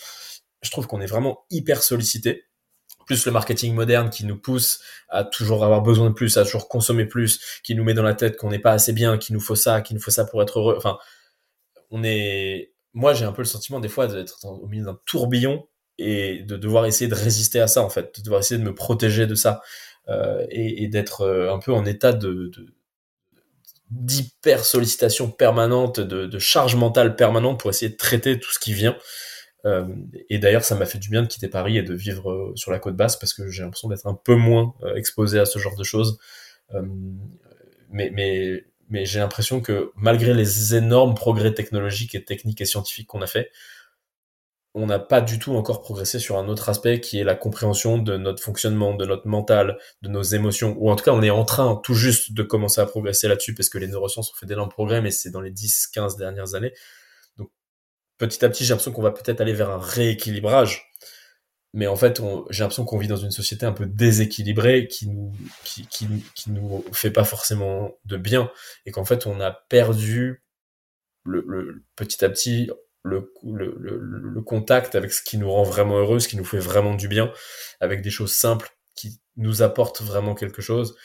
Je trouve qu'on est vraiment hyper sollicité plus le marketing moderne qui nous pousse à toujours avoir besoin de plus, à toujours consommer plus, qui nous met dans la tête qu'on n'est pas assez bien, qu'il nous faut ça, qu'il nous faut ça pour être heureux. Enfin, on est. Moi, j'ai un peu le sentiment des fois d'être au milieu d'un tourbillon et de devoir essayer de résister à ça en fait, de devoir essayer de me protéger de ça euh, et, d'être euh, un peu en état de, d'hyper sollicitation permanente, de, de, charge mentale permanente pour essayer de traiter tout ce qui vient. Euh, et d'ailleurs, ça m'a fait du bien de quitter Paris et de vivre euh, sur la côte basse parce que j'ai l'impression d'être un peu moins euh, exposé à ce genre de choses. mais mais, mais j'ai l'impression que malgré les énormes progrès technologiques et techniques et scientifiques qu'on a fait, on n'a pas du tout encore progressé sur un autre aspect qui est la compréhension de notre fonctionnement, de notre mental, de nos émotions, ou en tout cas on est en train tout juste de commencer à progresser là-dessus parce que les neurosciences ont fait d'énormes progrès, mais c'est dans les 10-15 dernières années petit à petit, j'ai l'impression qu'on va peut-être aller vers un rééquilibrage. Mais en fait, j'ai l'impression qu'on vit dans une société un peu déséquilibrée qui nous, qui, qui, qui nous fait pas forcément de bien. Et qu'en fait, on a perdu le, le petit à petit le, le, le, contact avec ce qui nous rend vraiment heureux, ce qui nous fait vraiment du bien, avec des choses simples qui nous apportent vraiment quelque chose,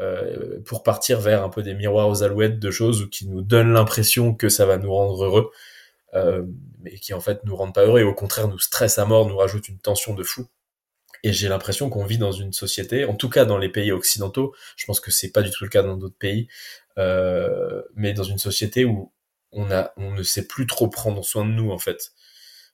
euh, pour partir vers un peu des miroirs aux alouettes de choses qui nous donnent l'impression que ça va nous rendre heureux, euh, mais qui en fait nous rendent pas heureux et au contraire nous stressent à mort, nous rajoutent une tension de fou. Et j'ai l'impression qu'on vit dans une société, en tout cas dans les pays occidentaux, je pense que c'est pas du tout le cas dans d'autres pays, euh, mais dans une société où on a, on ne sait plus trop prendre soin de nous en fait.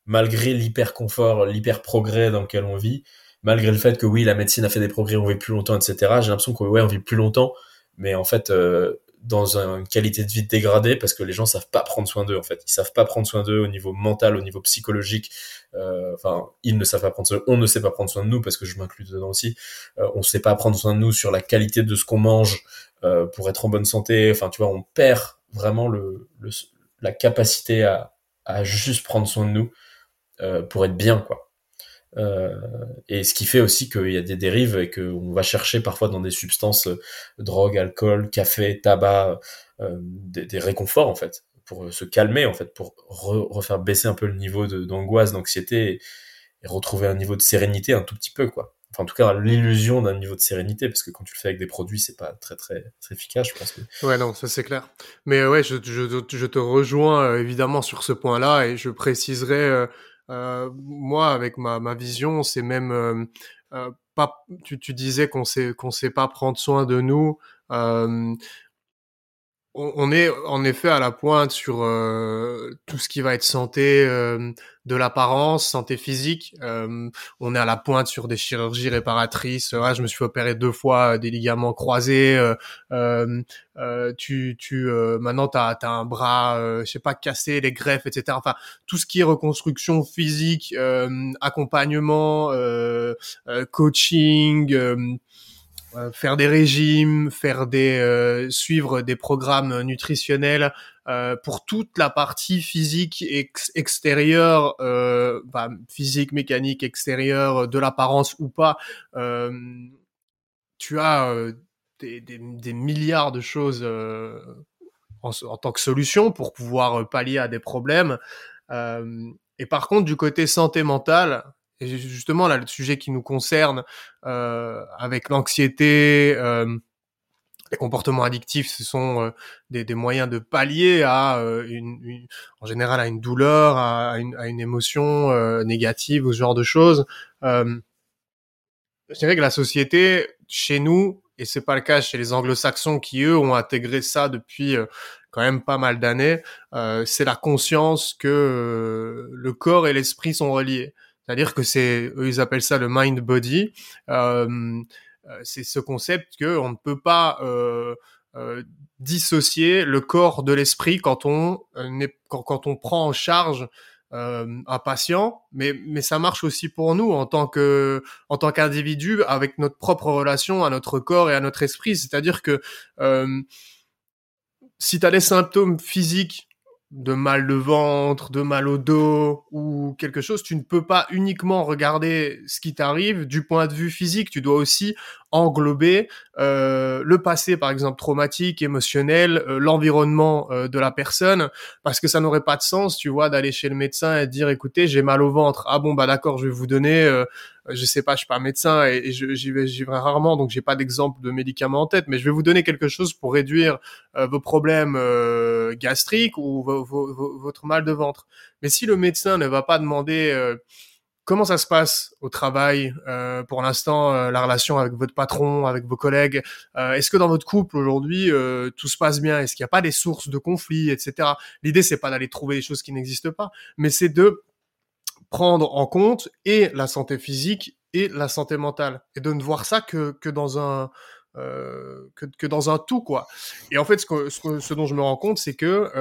Malgré l'hyper confort, l'hyper progrès dans lequel on vit, malgré le fait que oui, la médecine a fait des progrès, on vit plus longtemps, etc. J'ai l'impression que ouais, on vit plus longtemps, mais en fait, euh, dans une qualité de vie dégradée parce que les gens savent pas prendre soin d'eux en fait ils savent pas prendre soin d'eux au niveau mental au niveau psychologique euh, enfin ils ne savent pas prendre soin on ne sait pas prendre soin de nous parce que je m'inclus dedans aussi euh, on sait pas prendre soin de nous sur la qualité de ce qu'on mange euh, pour être en bonne santé enfin tu vois on perd vraiment le, le la capacité à, à juste prendre soin de nous euh, pour être bien quoi euh, et ce qui fait aussi qu'il y a des dérives et qu'on va chercher parfois dans des substances, euh, drogue, alcool, café, tabac, euh, des, des, réconforts en fait, pour se calmer en fait, pour refaire baisser un peu le niveau d'angoisse, d'anxiété et, retrouver un niveau de sérénité un tout petit peu quoi. Enfin, en tout cas, l'illusion d'un niveau de sérénité, parce que quand tu le fais avec des produits, c'est pas très, très, très efficace, je pense. Que... Ouais, non, ça c'est clair. Mais ouais, je, je, je te rejoins évidemment sur ce point-là, et je préciserai euh, moi, avec ma, ma vision, c'est même euh, euh, pas. Tu, tu disais qu'on sait qu'on sait pas prendre soin de nous. On, est en effet à la pointe sur tout ce qui va être santé de l'apparence, santé physique. Euh, on est à la pointe sur des chirurgies réparatrices. Je me suis opérer deux fois des ligaments croisés. Euh, euh, tu, tu, maintenant t'as as un bras, je sais pas, cassé, les greffes, etc. Enfin, tout ce qui est reconstruction physique, accompagnement, coaching. Faire des régimes, faire des suivre des programmes nutritionnels, euh, pour toute la partie physique extérieure, euh, bah, physique, mécanique extérieure, de l'apparence ou pas, euh, tu as euh, des, des, des, milliards de choses euh, en, en, tant que solution pour pouvoir pallier à des problèmes. et par contre, du côté santé mentale, et justement là, le sujet qui nous concerne avec l'anxiété, les comportements addictifs, ce sont euh, des, des, moyens de pallier à euh, une, en général à une douleur, à, une, à une, émotion euh, négative ou ce genre de choses. je dirais que la société, chez nous, et c'est pas le cas chez les anglo-saxons qui eux ont intégré ça depuis quand même pas mal d'années, c'est la conscience que le corps et l'esprit sont reliés. C'est-à-dire que c'est, eux ils appellent ça le mind-body. Euh, c'est ce concept que on ne peut pas euh, euh, dissocier le corps de l'esprit quand on quand, on prend en charge euh, un patient, mais mais ça marche aussi pour nous en tant que en tant qu'individu avec notre propre relation à notre corps et à notre esprit. C'est-à-dire que euh, si tu as des symptômes physiques de mal de ventre, de mal au dos ou quelque chose, tu ne peux pas uniquement regarder ce qui t'arrive du point de vue physique, tu dois aussi englober euh, le passé par exemple traumatique, émotionnel, euh, l'environnement euh, de la personne parce que ça n'aurait pas de sens, tu vois, d'aller chez le médecin et dire écoutez, j'ai mal au ventre. Ah bon bah d'accord, je vais vous donner euh, je sais pas, je suis pas médecin et, j'y vais, vais rarement, donc j'ai pas d'exemple de médicaments en tête, mais je vais vous donner quelque chose pour réduire vos problèmes gastriques ou votre mal de ventre. Mais si le médecin ne va pas demander Comment ça se passe au travail euh, pour l'instant, euh, la relation avec votre patron, avec vos collègues euh, Est-ce que dans votre couple aujourd'hui tout se passe bien? Est-ce qu'il n'y a pas des sources de conflits, etc. L'idée c'est pas d'aller trouver des choses qui n'existent pas, mais c'est de prendre en compte et la santé physique et la santé mentale et de ne voir ça que dans un tout quoi. Et en fait, ce dont je me rends compte, c'est que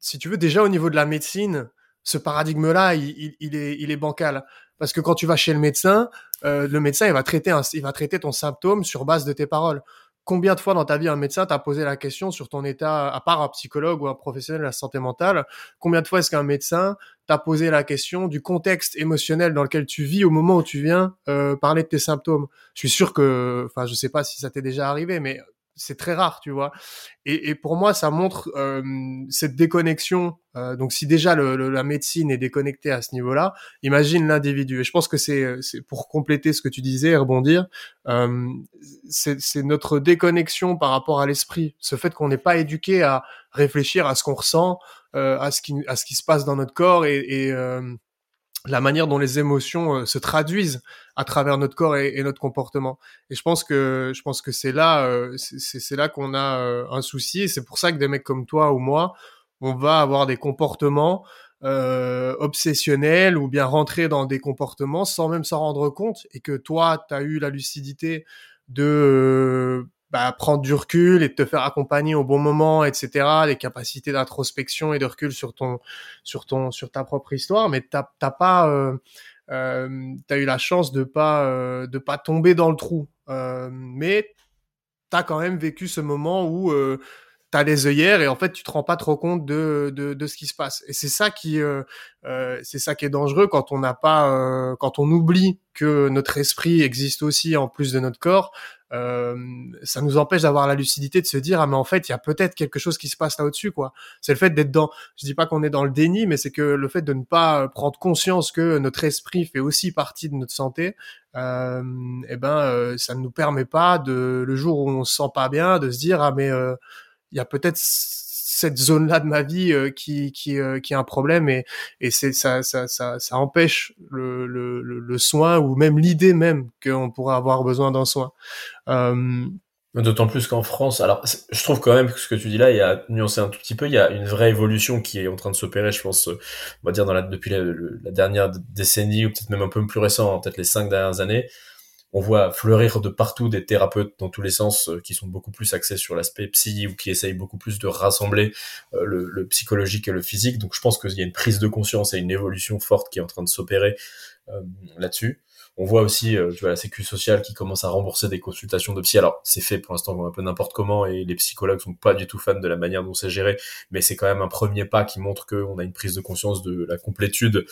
si tu veux déjà au niveau de la médecine, ce paradigme-là, il, est, il est bancal. Parce que quand tu vas chez le médecin, euh, le médecin, il va traiter, il va traiter ton symptôme sur base de tes paroles. Combien de fois dans ta vie un médecin t'a posé la question sur ton état, à part un psychologue ou un professionnel de la santé mentale, combien de fois est-ce qu'un médecin t'a posé la question du contexte émotionnel dans lequel tu vis au moment où tu viens euh, parler de tes symptômes? Je suis sûr que, enfin, je sais pas si ça t'est déjà arrivé, mais c'est très rare, tu vois. Et, et, pour moi, ça montre euh, cette déconnexion. Euh, donc, si déjà le, la médecine est déconnectée à ce niveau-là, imagine l'individu. Et je pense que c'est, pour compléter ce que tu disais rebondir, euh, c'est, notre déconnexion par rapport à l'esprit. Ce fait qu'on n'est pas éduqué à réfléchir à ce qu'on ressent, à ce qui à ce qui se passe dans notre corps et, et la manière dont les émotions euh, se traduisent à travers notre corps et, notre comportement. Et je pense que je pense que c'est là euh, c'est là qu'on a euh, un souci. C'est pour ça que des mecs comme toi ou moi, on va avoir des comportements obsessionnels ou bien rentrer dans des comportements sans même s'en rendre compte. Et que toi, tu eu la lucidité de bah, prendre du recul et te faire accompagner au bon moment, etc. Les capacités d'introspection et de recul sur ton, sur ton, sur ta propre histoire, mais t'as pas, euh, euh, t'as eu la chance de pas, euh, de pas tomber dans le trou. Euh, mais t'as quand même vécu ce moment où euh, t'as les œillères et en fait tu te rends pas trop compte de, de, de ce qui se passe. Et c'est ça qui, euh, euh c'est ça qui est dangereux quand on n'a pas, quand on oublie que notre esprit existe aussi en plus de notre corps. Euh, ça nous empêche d'avoir la lucidité de se dire ah mais en fait il y a peut-être quelque chose qui se passe là au-dessus quoi. C'est le fait d'être dans, je dis pas qu'on est dans le déni, mais c'est que le fait de ne pas prendre conscience que notre esprit fait aussi partie de notre santé, euh, eh ben euh, ça ne nous permet pas de le jour où on se sent pas bien de se dire ah mais euh, il y a peut-être cette zone-là de ma vie euh, qui qui euh, qui a un problème et et c'est ça ça ça ça empêche le le le soin ou même l'idée même qu'on pourrait avoir besoin d'un soin. Euh, D'autant plus qu'en France, alors je trouve quand même que ce que tu dis là, il y a nuancé un tout petit peu, il y a une vraie évolution qui est en train de s'opérer, je pense, on va dire dans la, depuis la, la dernière décennie ou peut-être même un peu plus récent, hein, peut-être les cinq dernières années, on voit fleurir de partout des thérapeutes dans tous les sens euh, qui sont beaucoup plus axés sur l'aspect psy ou qui essayent beaucoup plus de rassembler euh, le, psychologique et le physique. Donc je pense qu'il y a une prise de conscience et une évolution forte qui est en train de s'opérer euh, là-dessus. On voit aussi, la sécu sociale qui commence à rembourser des consultations de psy. Alors, c'est fait pour l'instant un peu n'importe comment et les psychologues sont pas du tout fans de la manière dont c'est géré, mais c'est quand même un premier pas qui montre qu'on a une prise de conscience de la complétude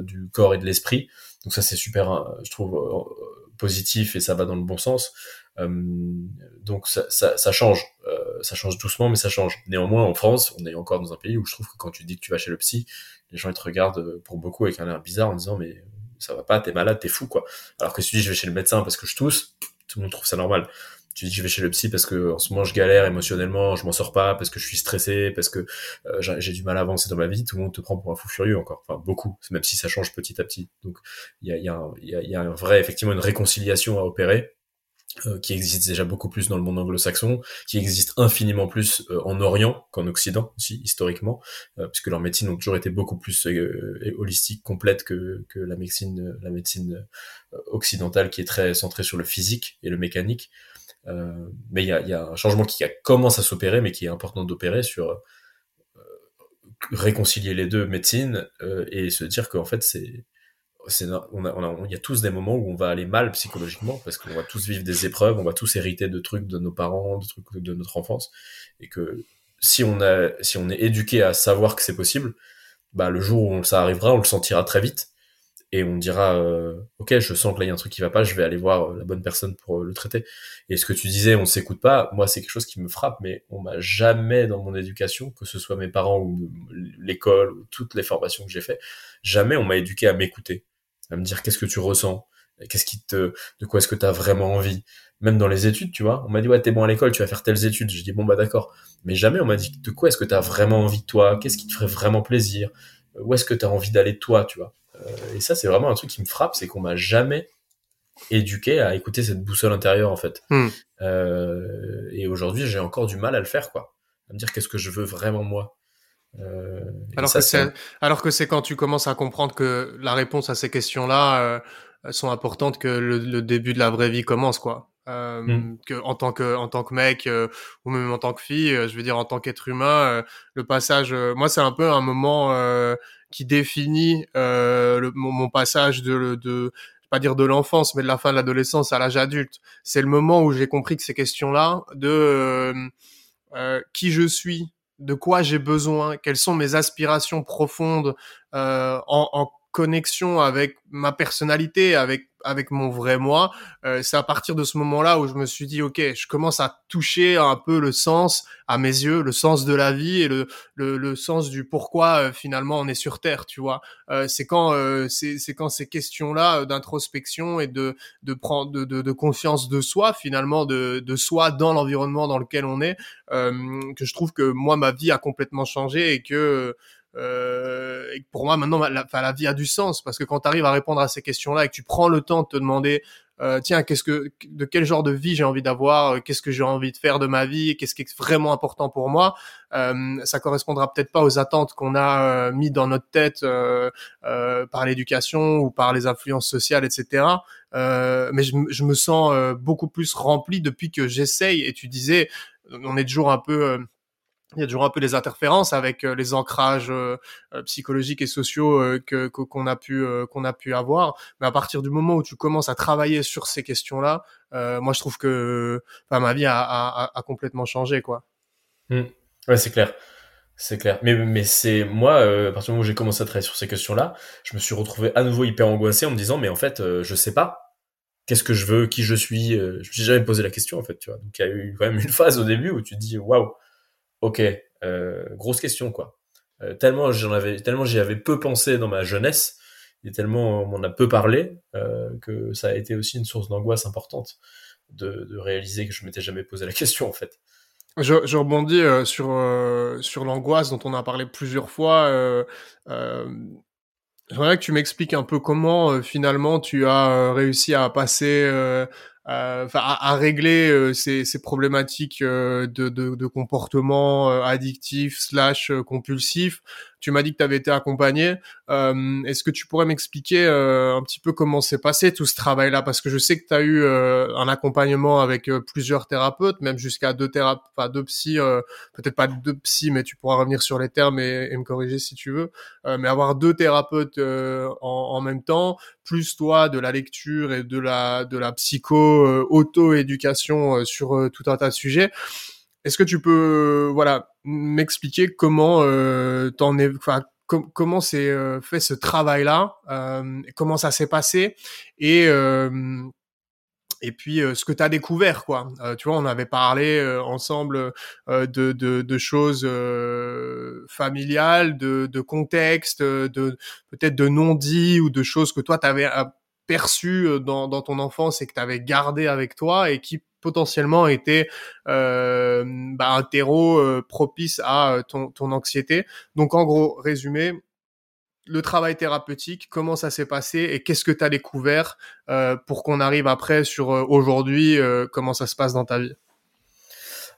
du corps et de l'esprit. Donc ça, c'est super, je trouve, positif et ça va dans le bon sens. Euh, donc ça, ça, change, euh, ça change doucement, mais ça change. Néanmoins, en France, on est encore dans un pays où je trouve que quand tu dis que tu vas chez le psy, les gens ils te regardent euh, pour beaucoup avec un air bizarre en disant mais ça va pas, t'es malade, t'es fou quoi. Alors que si tu dis je vais chez le médecin parce que je tousse, tout le monde trouve ça normal. Tu dis je vais chez le psy parce que en ce moment je galère émotionnellement, je m'en sors pas parce que je suis stressé, parce que euh, j'ai du mal à avancer dans ma vie, tout le monde te prend pour un fou furieux encore. Enfin beaucoup, même si ça change petit à petit. Donc il y a, y, a y, a, y a un vrai effectivement une réconciliation à opérer. Euh, qui existe déjà beaucoup plus dans le monde anglo-saxon, qui existe infiniment plus euh, en Orient qu'en Occident aussi historiquement, puisque leurs médecines ont toujours été beaucoup plus holistiques, complètes que, que la médecine, la médecine occidentale qui est très centrée sur le physique et le mécanique. Euh, mais il y a, y a, un changement qui commence à s'opérer, mais qui est important d'opérer sur euh, réconcilier les deux médecines euh, et se dire qu'en fait c'est on a, on a, il y a tous des moments où on va aller mal psychologiquement parce qu'on va tous vivre des épreuves, on va tous hériter de trucs de nos parents, de trucs de notre enfance, et que si on a, si on est éduqué à savoir que c'est possible, bah le jour où ça arrivera, on le sentira très vite et on dira euh, ok je sens que là il y a un truc qui va pas je vais aller voir euh, la bonne personne pour euh, le traiter. Et ce que tu disais on s'écoute pas moi c'est quelque chose qui me frappe mais on m'a jamais dans mon éducation que ce soit mes parents ou l'école ou toutes les formations que j'ai fait jamais on m'a éduqué à m'écouter à me dire qu'est-ce que tu ressens? Qu'est-ce qui te de quoi est-ce que tu as vraiment envie? Même dans les études tu vois on m'a dit ouais t'es bon à l'école tu vas faire telles études. Je dis bon bah d'accord. Mais jamais on m'a dit de quoi est-ce que tu as vraiment envie de toi? Qu'est-ce qui te ferait vraiment plaisir? Où est-ce que tu as envie d'aller toi tu vois? Et ça, c'est vraiment un truc qui me frappe, c'est qu'on m'a jamais éduqué à écouter cette boussole intérieure en fait. Hmm. Euh, et aujourd'hui, j'ai encore du mal à le faire, quoi. À me dire qu'est-ce que je veux vraiment moi. Euh, alors, que c'est, alors que c'est quand tu commences à comprendre que la réponse à ces questions-là euh, sont importantes que le, le, début de la vraie vie commence, quoi. Euh, hmm. que en tant que en tant que mec euh, ou même en tant que fille, je veux dire en tant qu'être humain, le passage, moi c'est un peu un moment qui définit euh, le, mon, passage de, de pas dire de l'enfance, mais de la fin de l'adolescence à l'âge adulte. C'est le moment où j'ai compris que ces questions-là, de euh, euh, qui je suis, de quoi j'ai besoin, quelles sont mes aspirations profondes en, en, connexion avec ma personnalité, avec avec mon vrai moi. Euh, c'est à partir de ce moment-là où je me suis dit, ok, je commence à toucher un peu le sens, à mes yeux, le sens de la vie et le, le, le sens du pourquoi euh, finalement on est sur Terre, tu vois. Euh, c'est quand, euh, c'est, c'est quand ces questions-là d'introspection et de, de prendre, de, de, de, confiance de soi, finalement, de, de soi dans l'environnement dans lequel on est, que je trouve que moi, ma vie a complètement changé et que euh, pour moi maintenant la, la, vie a du sens parce que quand tu arrives à répondre à ces questions-là et que tu prends le temps de te demander euh, tiens qu'est-ce que de quel genre de vie j'ai envie d'avoir euh, qu'est-ce que j'ai envie de faire de ma vie qu'est-ce qui est vraiment important pour moi euh, ça correspondra peut-être pas aux attentes qu'on a euh, mis dans notre tête euh, par l'éducation ou par les influences sociales etc mais je, je, me sens beaucoup plus rempli depuis que j'essaye. Et tu disais on est toujours un peu il y a toujours un peu des interférences avec euh, les ancrages euh, euh, psychologiques et sociaux que qu'on a pu qu'on a pu avoir. Mais à partir du moment où tu commences à travailler sur ces questions là moi je trouve que ma vie a, complètement changé quoi. Mmh. ouais c'est clair. C'est clair. Mais mais c'est moi à partir du moment où j'ai commencé à travailler sur ces questions là je me suis retrouvé à nouveau hyper angoissé en me disant mais en fait je sais pas. Qu'est-ce que je veux? Qui je suis? Je me suis jamais posé la question en fait tu vois. Donc il y a eu quand même une phase au début où tu te dis waouh ok, euh, grosse question quoi. Euh, tellement j'en avais, tellement j'y avais peu pensé dans ma jeunesse, et tellement on m'en a peu parlé euh, que ça a été aussi une source d'angoisse importante de, de, réaliser que je m'étais jamais posé la question en fait. Je, je rebondis euh, sur euh, sur l'angoisse dont on a parlé plusieurs fois. Euh, J'aimerais que tu m'expliques un peu comment finalement tu as réussi à passer euh, à, régler euh, ces, problématiques euh, de, de, de, comportement addictif slash compulsif tu m'as dit que tu avais été accompagné. Euh, Est-ce que tu pourrais m'expliquer euh, un petit peu comment s'est passé tout ce travail-là? Parce que je sais que tu as eu euh, un accompagnement avec euh, plusieurs thérapeutes, même jusqu'à deux thérapeutes, enfin deux psys, peut-être pas deux psys, mais tu pourras revenir sur les termes et, me corriger si tu veux. mais avoir deux thérapeutes en, en, même temps, plus toi de la lecture et de la de la psycho auto-éducation sur tout un tas de sujets. Est-ce que tu peux, voilà, m'expliquer comment euh, t'en es, enfin comment s'est euh, fait ce travail-là, euh, comment ça s'est passé et euh, et puis euh, ce que tu as découvert quoi. tu vois, on avait parlé ensemble de, de, de, choses familiales, de, de contexte, de peut-être de non-dits ou de choses que toi tu avais perçues dans, dans ton enfance et que tu avais gardé avec toi et qui potentiellement été euh, bah, un terreau euh, propice à euh, ton, ton anxiété. Donc en gros, résumé, le travail thérapeutique, comment ça s'est passé et qu'est-ce que tu as découvert pour qu'on arrive après sur aujourd'hui, comment ça se passe dans ta vie?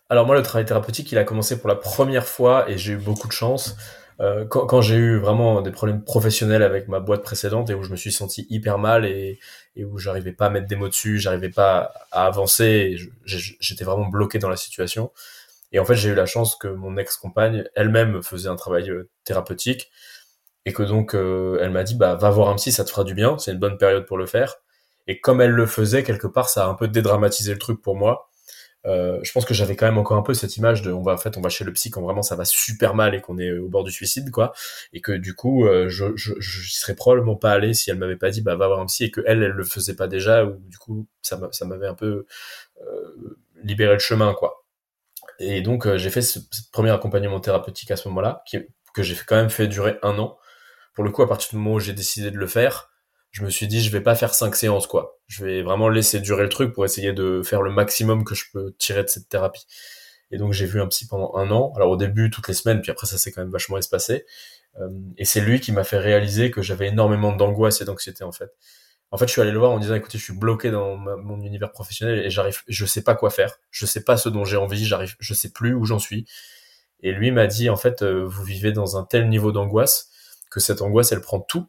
Alors moi, le travail thérapeutique, il a commencé pour la première fois et j'ai eu beaucoup de chance. Euh, quand, quand j'ai eu vraiment des problèmes professionnels avec ma boîte précédente et où je me suis senti hyper mal et, et où j'arrivais pas à mettre des mots dessus, j'arrivais pas à avancer, j'étais vraiment bloqué dans la situation. Et en fait, j'ai eu la chance que mon ex-compagne elle-même faisait un travail euh, thérapeutique et que donc euh, elle m'a dit bah va voir un psy, ça te fera du bien, c'est une bonne période pour le faire. Et comme elle le faisait quelque part, ça a un peu dédramatisé le truc pour moi. Euh, je pense que j'avais quand même encore un peu cette image de on va en fait on va chez le psy quand vraiment ça va super mal et qu'on est au bord du suicide quoi. Et que du coup euh, je, je je serais probablement pas allé si elle m'avait pas dit bah va voir un psy et que elle elle le faisait pas déjà ou du coup ça ça m'avait un peu euh, libéré le chemin quoi. Et donc euh, j'ai fait ce, premier accompagnement thérapeutique à ce moment-là que j'ai quand même fait durer un an. Pour le coup à partir du moment où j'ai décidé de le faire je me suis dit je vais pas faire cinq séances quoi. Je vais vraiment laisser durer le truc pour essayer de faire le maximum que je peux tirer de cette thérapie. Et donc j'ai vu un psy pendant un an. Alors au début toutes les semaines, puis après ça s'est quand même vachement espacé. Euh, et c'est lui qui m'a fait réaliser que j'avais énormément d'angoisse et d'anxiété en fait. En fait, je suis allé le voir en disant écoutez, je suis bloqué dans mon univers professionnel et j'arrive, je sais pas quoi faire, je sais pas ce dont j'ai envie, j'arrive, je sais plus où j'en suis. Et lui m'a dit en fait, euh, vous vivez dans un tel niveau d'angoisse que cette angoisse, elle prend tout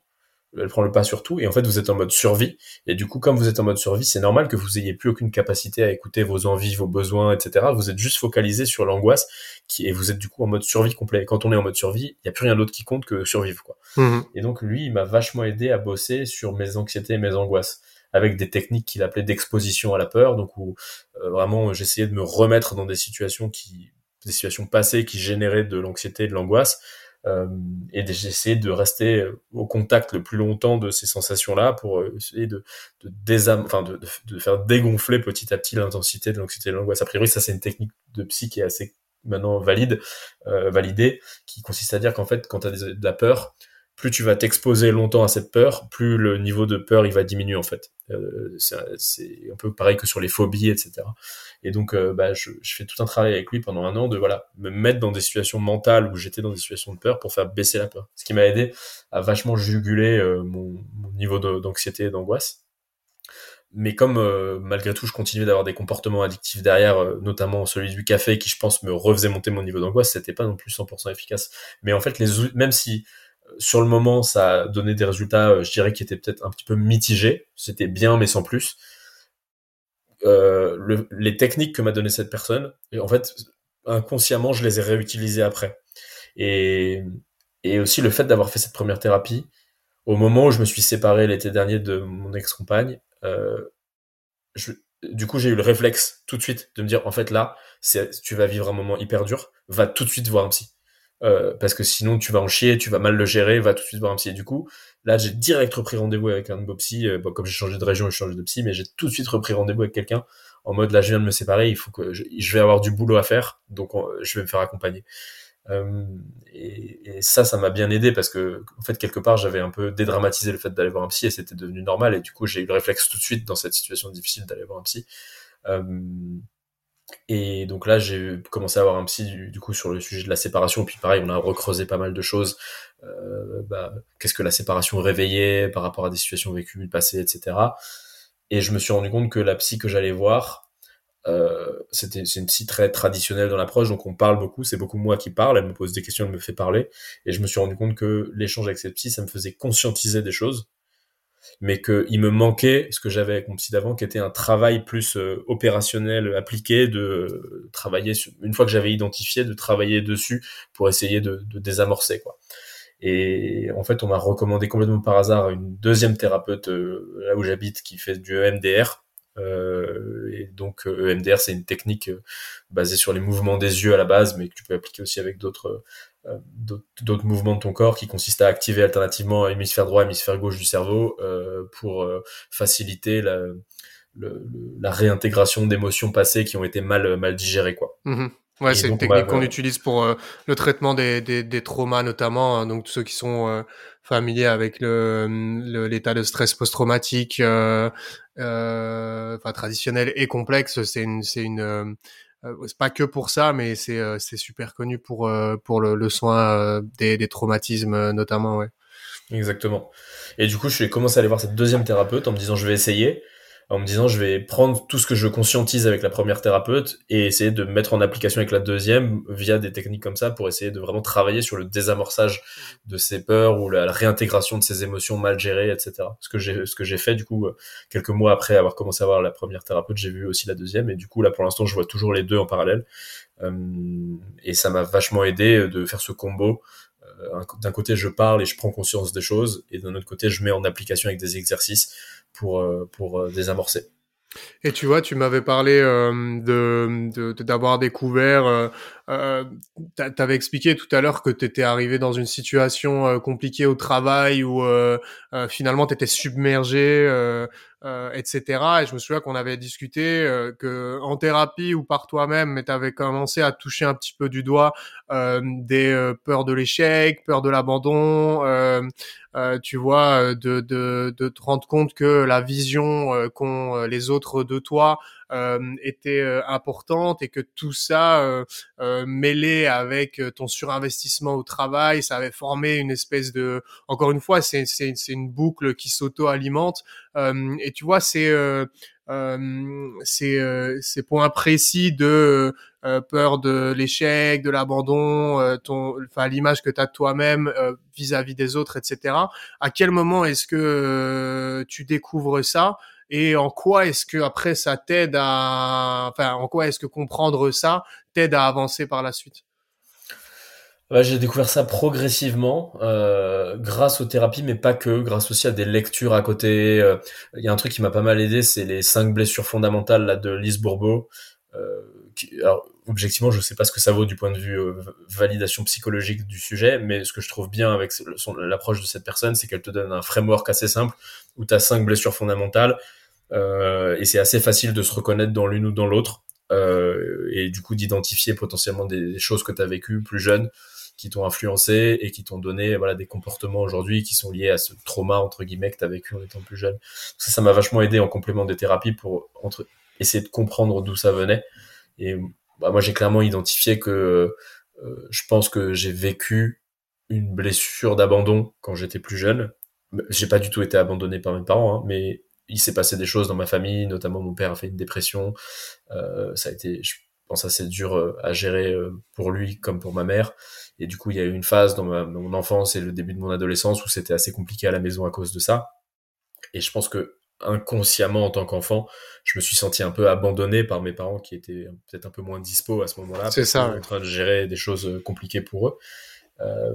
elle prend le pas sur tout et en fait vous êtes en mode survie. Et du coup comme vous êtes en mode survie c'est normal que vous ayez plus aucune capacité à écouter vos envies vos besoins etc vous êtes juste focalisé sur l'angoisse qui et vous êtes du coup en mode survie complet. Quand on est en mode survie il y a plus rien d'autre qui compte que survivre quoi. Mmh. et donc lui il m'a vachement aidé à bosser sur mes anxiétés et mes angoisses avec des techniques qu'il appelait d'exposition à la peur donc où euh, vraiment j'essayais de me remettre dans des situations qui des situations passées qui généraient de l'anxiété et de l'angoisse et j'essaie de rester au contact le plus longtemps de ces sensations-là pour euh, essayer de, de, enfin de, de, faire dégonfler petit à petit l'intensité de l'anxiété et de l'angoisse. A priori, ça c'est une technique de psy qui est assez maintenant valide, euh, validée, qui consiste à dire qu'en fait, quand tu as de la peur, plus tu vas t'exposer longtemps à cette peur, plus le niveau de peur il va diminuer en fait. Euh, c'est un peu pareil que sur les phobies, etc. Et donc, euh, bah, je, fais tout un travail avec lui pendant un an de voilà me mettre dans des situations mentales où j'étais dans des situations de peur pour faire baisser la peur. Ce qui m'a aidé à vachement juguler euh, mon, mon, niveau d'anxiété et d'angoisse. Mais comme malgré tout je continuais d'avoir des comportements addictifs derrière, notamment celui du café qui je pense me refaisait monter mon niveau d'angoisse, c'était pas non plus 100% efficace. Mais en fait, les même si sur le moment, ça a donné des résultats, euh, je dirais, qui étaient peut-être un petit peu mitigés. C'était bien, mais sans plus. Euh, le, les techniques que m'a donné cette personne, et en fait, inconsciemment, je les ai réutilisées après. Et, et aussi le fait d'avoir fait cette première thérapie, au moment où je me suis séparé l'été dernier de mon ex-compagne, euh, du coup, j'ai eu le réflexe tout de suite de me dire, en fait, là, tu vas vivre un moment hyper dur, va tout de suite voir un psy. Euh, parce que sinon tu vas en chier, tu vas mal le gérer, va tout de suite voir un psy. Et du coup, là, j'ai direct repris rendez-vous avec un de vos psy. Euh, bon, comme j'ai changé de région, j'ai changé de psy, mais j'ai tout de suite repris rendez-vous avec quelqu'un en mode là, je viens de me séparer, il faut que je, vais avoir du boulot à faire, donc je vais me faire accompagner. Euh, et, et, ça, ça m'a bien aidé parce que, en fait, quelque part, j'avais un peu dédramatisé le fait d'aller voir un psy et c'était devenu normal. Et du coup, j'ai eu le réflexe tout de suite dans cette situation difficile d'aller voir un psy. Euh, et donc là, j'ai commencé à avoir un psy du, coup sur le sujet de la séparation. Puis pareil, on a recreusé pas mal de choses. Euh, bah, Qu'est-ce que la séparation réveillait par rapport à des situations vécues passées, etc. Et je me suis rendu compte que la psy que j'allais voir, euh, c'était c'est une psy très traditionnelle dans l'approche. Donc on parle beaucoup, c'est beaucoup moi qui parle. Elle me pose des questions, elle me fait parler. Et je me suis rendu compte que l'échange avec cette psy, ça me faisait conscientiser des choses mais qu'il me manquait ce que j'avais avec mon psy d'avant, qui était un travail plus euh, opérationnel, appliqué, de euh, travailler une fois que j'avais identifié, de travailler dessus pour essayer de, désamorcer quoi. Et en fait, on m'a recommandé complètement par hasard une deuxième thérapeute euh, là où j'habite qui fait du EMDR. Euh, et donc EMDR, c'est une technique basée sur les mouvements des yeux à la base, mais que tu peux appliquer aussi avec d'autres euh, d'autres mouvements de ton corps qui consistent à activer alternativement hémisphère droit, hémisphère gauche du cerveau euh, pour euh, faciliter la, le, la réintégration d'émotions passées qui ont été mal mal digérées quoi. Mmh ouais, c'est une technique qu'on utilise pour le traitement des, des, des traumas notamment, hein, donc tous ceux qui sont familiers avec le l'état de stress post-traumatique, enfin traditionnel et complexe, c'est une c'est une euh, c'est pas que pour ça, mais c'est euh, super connu pour euh, pour le, le soin des, des traumatismes notamment, ouais. Exactement. Et du coup, je suis commencé à aller voir cette deuxième thérapeute en me disant je vais essayer en me disant je vais prendre tout ce que je conscientise avec la première thérapeute et essayer de mettre en application avec la deuxième via des techniques comme ça pour essayer de vraiment travailler sur le désamorçage de ces peurs ou la, réintégration de ces émotions mal gérées, etc. Ce que j'ai ce que j'ai fait du coup euh, quelques mois après avoir commencé à voir la première thérapeute, j'ai vu aussi la deuxième et du coup là pour l'instant je vois toujours les deux en parallèle euh, et ça m'a vachement aidé de faire ce combo euh, d'un côté je parle et je prends conscience des choses et d'un autre côté je mets en application avec des exercices pour, euh, pour euh, désamorcer. Et tu vois, tu m'avais parlé euh, de d'avoir découvert. Euh, euh, T'avais expliqué tout à l'heure que tu étais arrivé dans une situation euh, compliquée au travail où euh, finalement tu étais submergé, etc. Et je me souviens qu'on avait discuté que en thérapie ou par toi-même, mais tu avais commencé à toucher un petit peu du doigt des peurs de l'échec, peur de l'abandon. tu vois, de, de, de te rendre compte que la vision qu'ont les autres de toi euh, était euh, importante et que tout ça euh, mêlé avec ton surinvestissement au travail, ça avait formé une espèce de, encore une fois, c'est c'est c'est une boucle qui s'auto-alimente et tu vois c'est euh, ces, euh, ces points précis de peur de l'échec, de l'abandon, ton, enfin l'image que tu as toi-même vis-à-vis des autres, etc. À quel moment est-ce que tu découvres ça? Et en quoi est-ce que après ça t'aide à, enfin, en quoi est-ce que comprendre ça t'aide à avancer par la suite? J'ai découvert ça progressivement, euh, grâce aux thérapies, mais pas que, grâce aussi à des lectures à côté. Euh, il y a un truc qui m'a pas mal aidé, c'est les cinq blessures fondamentales là, de Lise Bourbeau. Euh, alors, objectivement, je sais pas ce que ça vaut du point de vue euh, validation psychologique du sujet, mais ce que je trouve bien avec l'approche de cette personne, c'est qu'elle te donne un framework assez simple où tu as cinq blessures fondamentales euh, et c'est assez facile de se reconnaître dans l'une ou dans l'autre. Euh, et du coup d'identifier potentiellement des, choses que tu as vécues plus jeune qui t'ont influencé et qui t'ont donné voilà des comportements aujourd'hui qui sont liés à ce trauma entre guillemets que tu as vécu en étant plus jeune. Ça ça m'a vachement aidé en complément des thérapies pour essayer de comprendre d'où ça venait et bah, moi j'ai clairement identifié que euh, je pense que j'ai vécu une blessure d'abandon quand j'étais plus jeune. J'ai pas du tout été abandonné par mes parents, hein, mais il s'est passé des choses dans ma famille, notamment mon père a fait une dépression. Euh, ça a été, je pense, assez dur euh, à gérer euh, pour lui comme pour ma mère. Et du coup, il y a eu une phase dans, dans mon enfance et le début de mon adolescence où c'était assez compliqué à la maison à cause de ça. Et je pense que inconsciemment en tant qu'enfant, je me suis senti un peu abandonné par mes parents qui étaient peut-être un peu moins dispo à ce moment-là. C'est ça. En train de gérer des choses compliquées pour eux. Euh,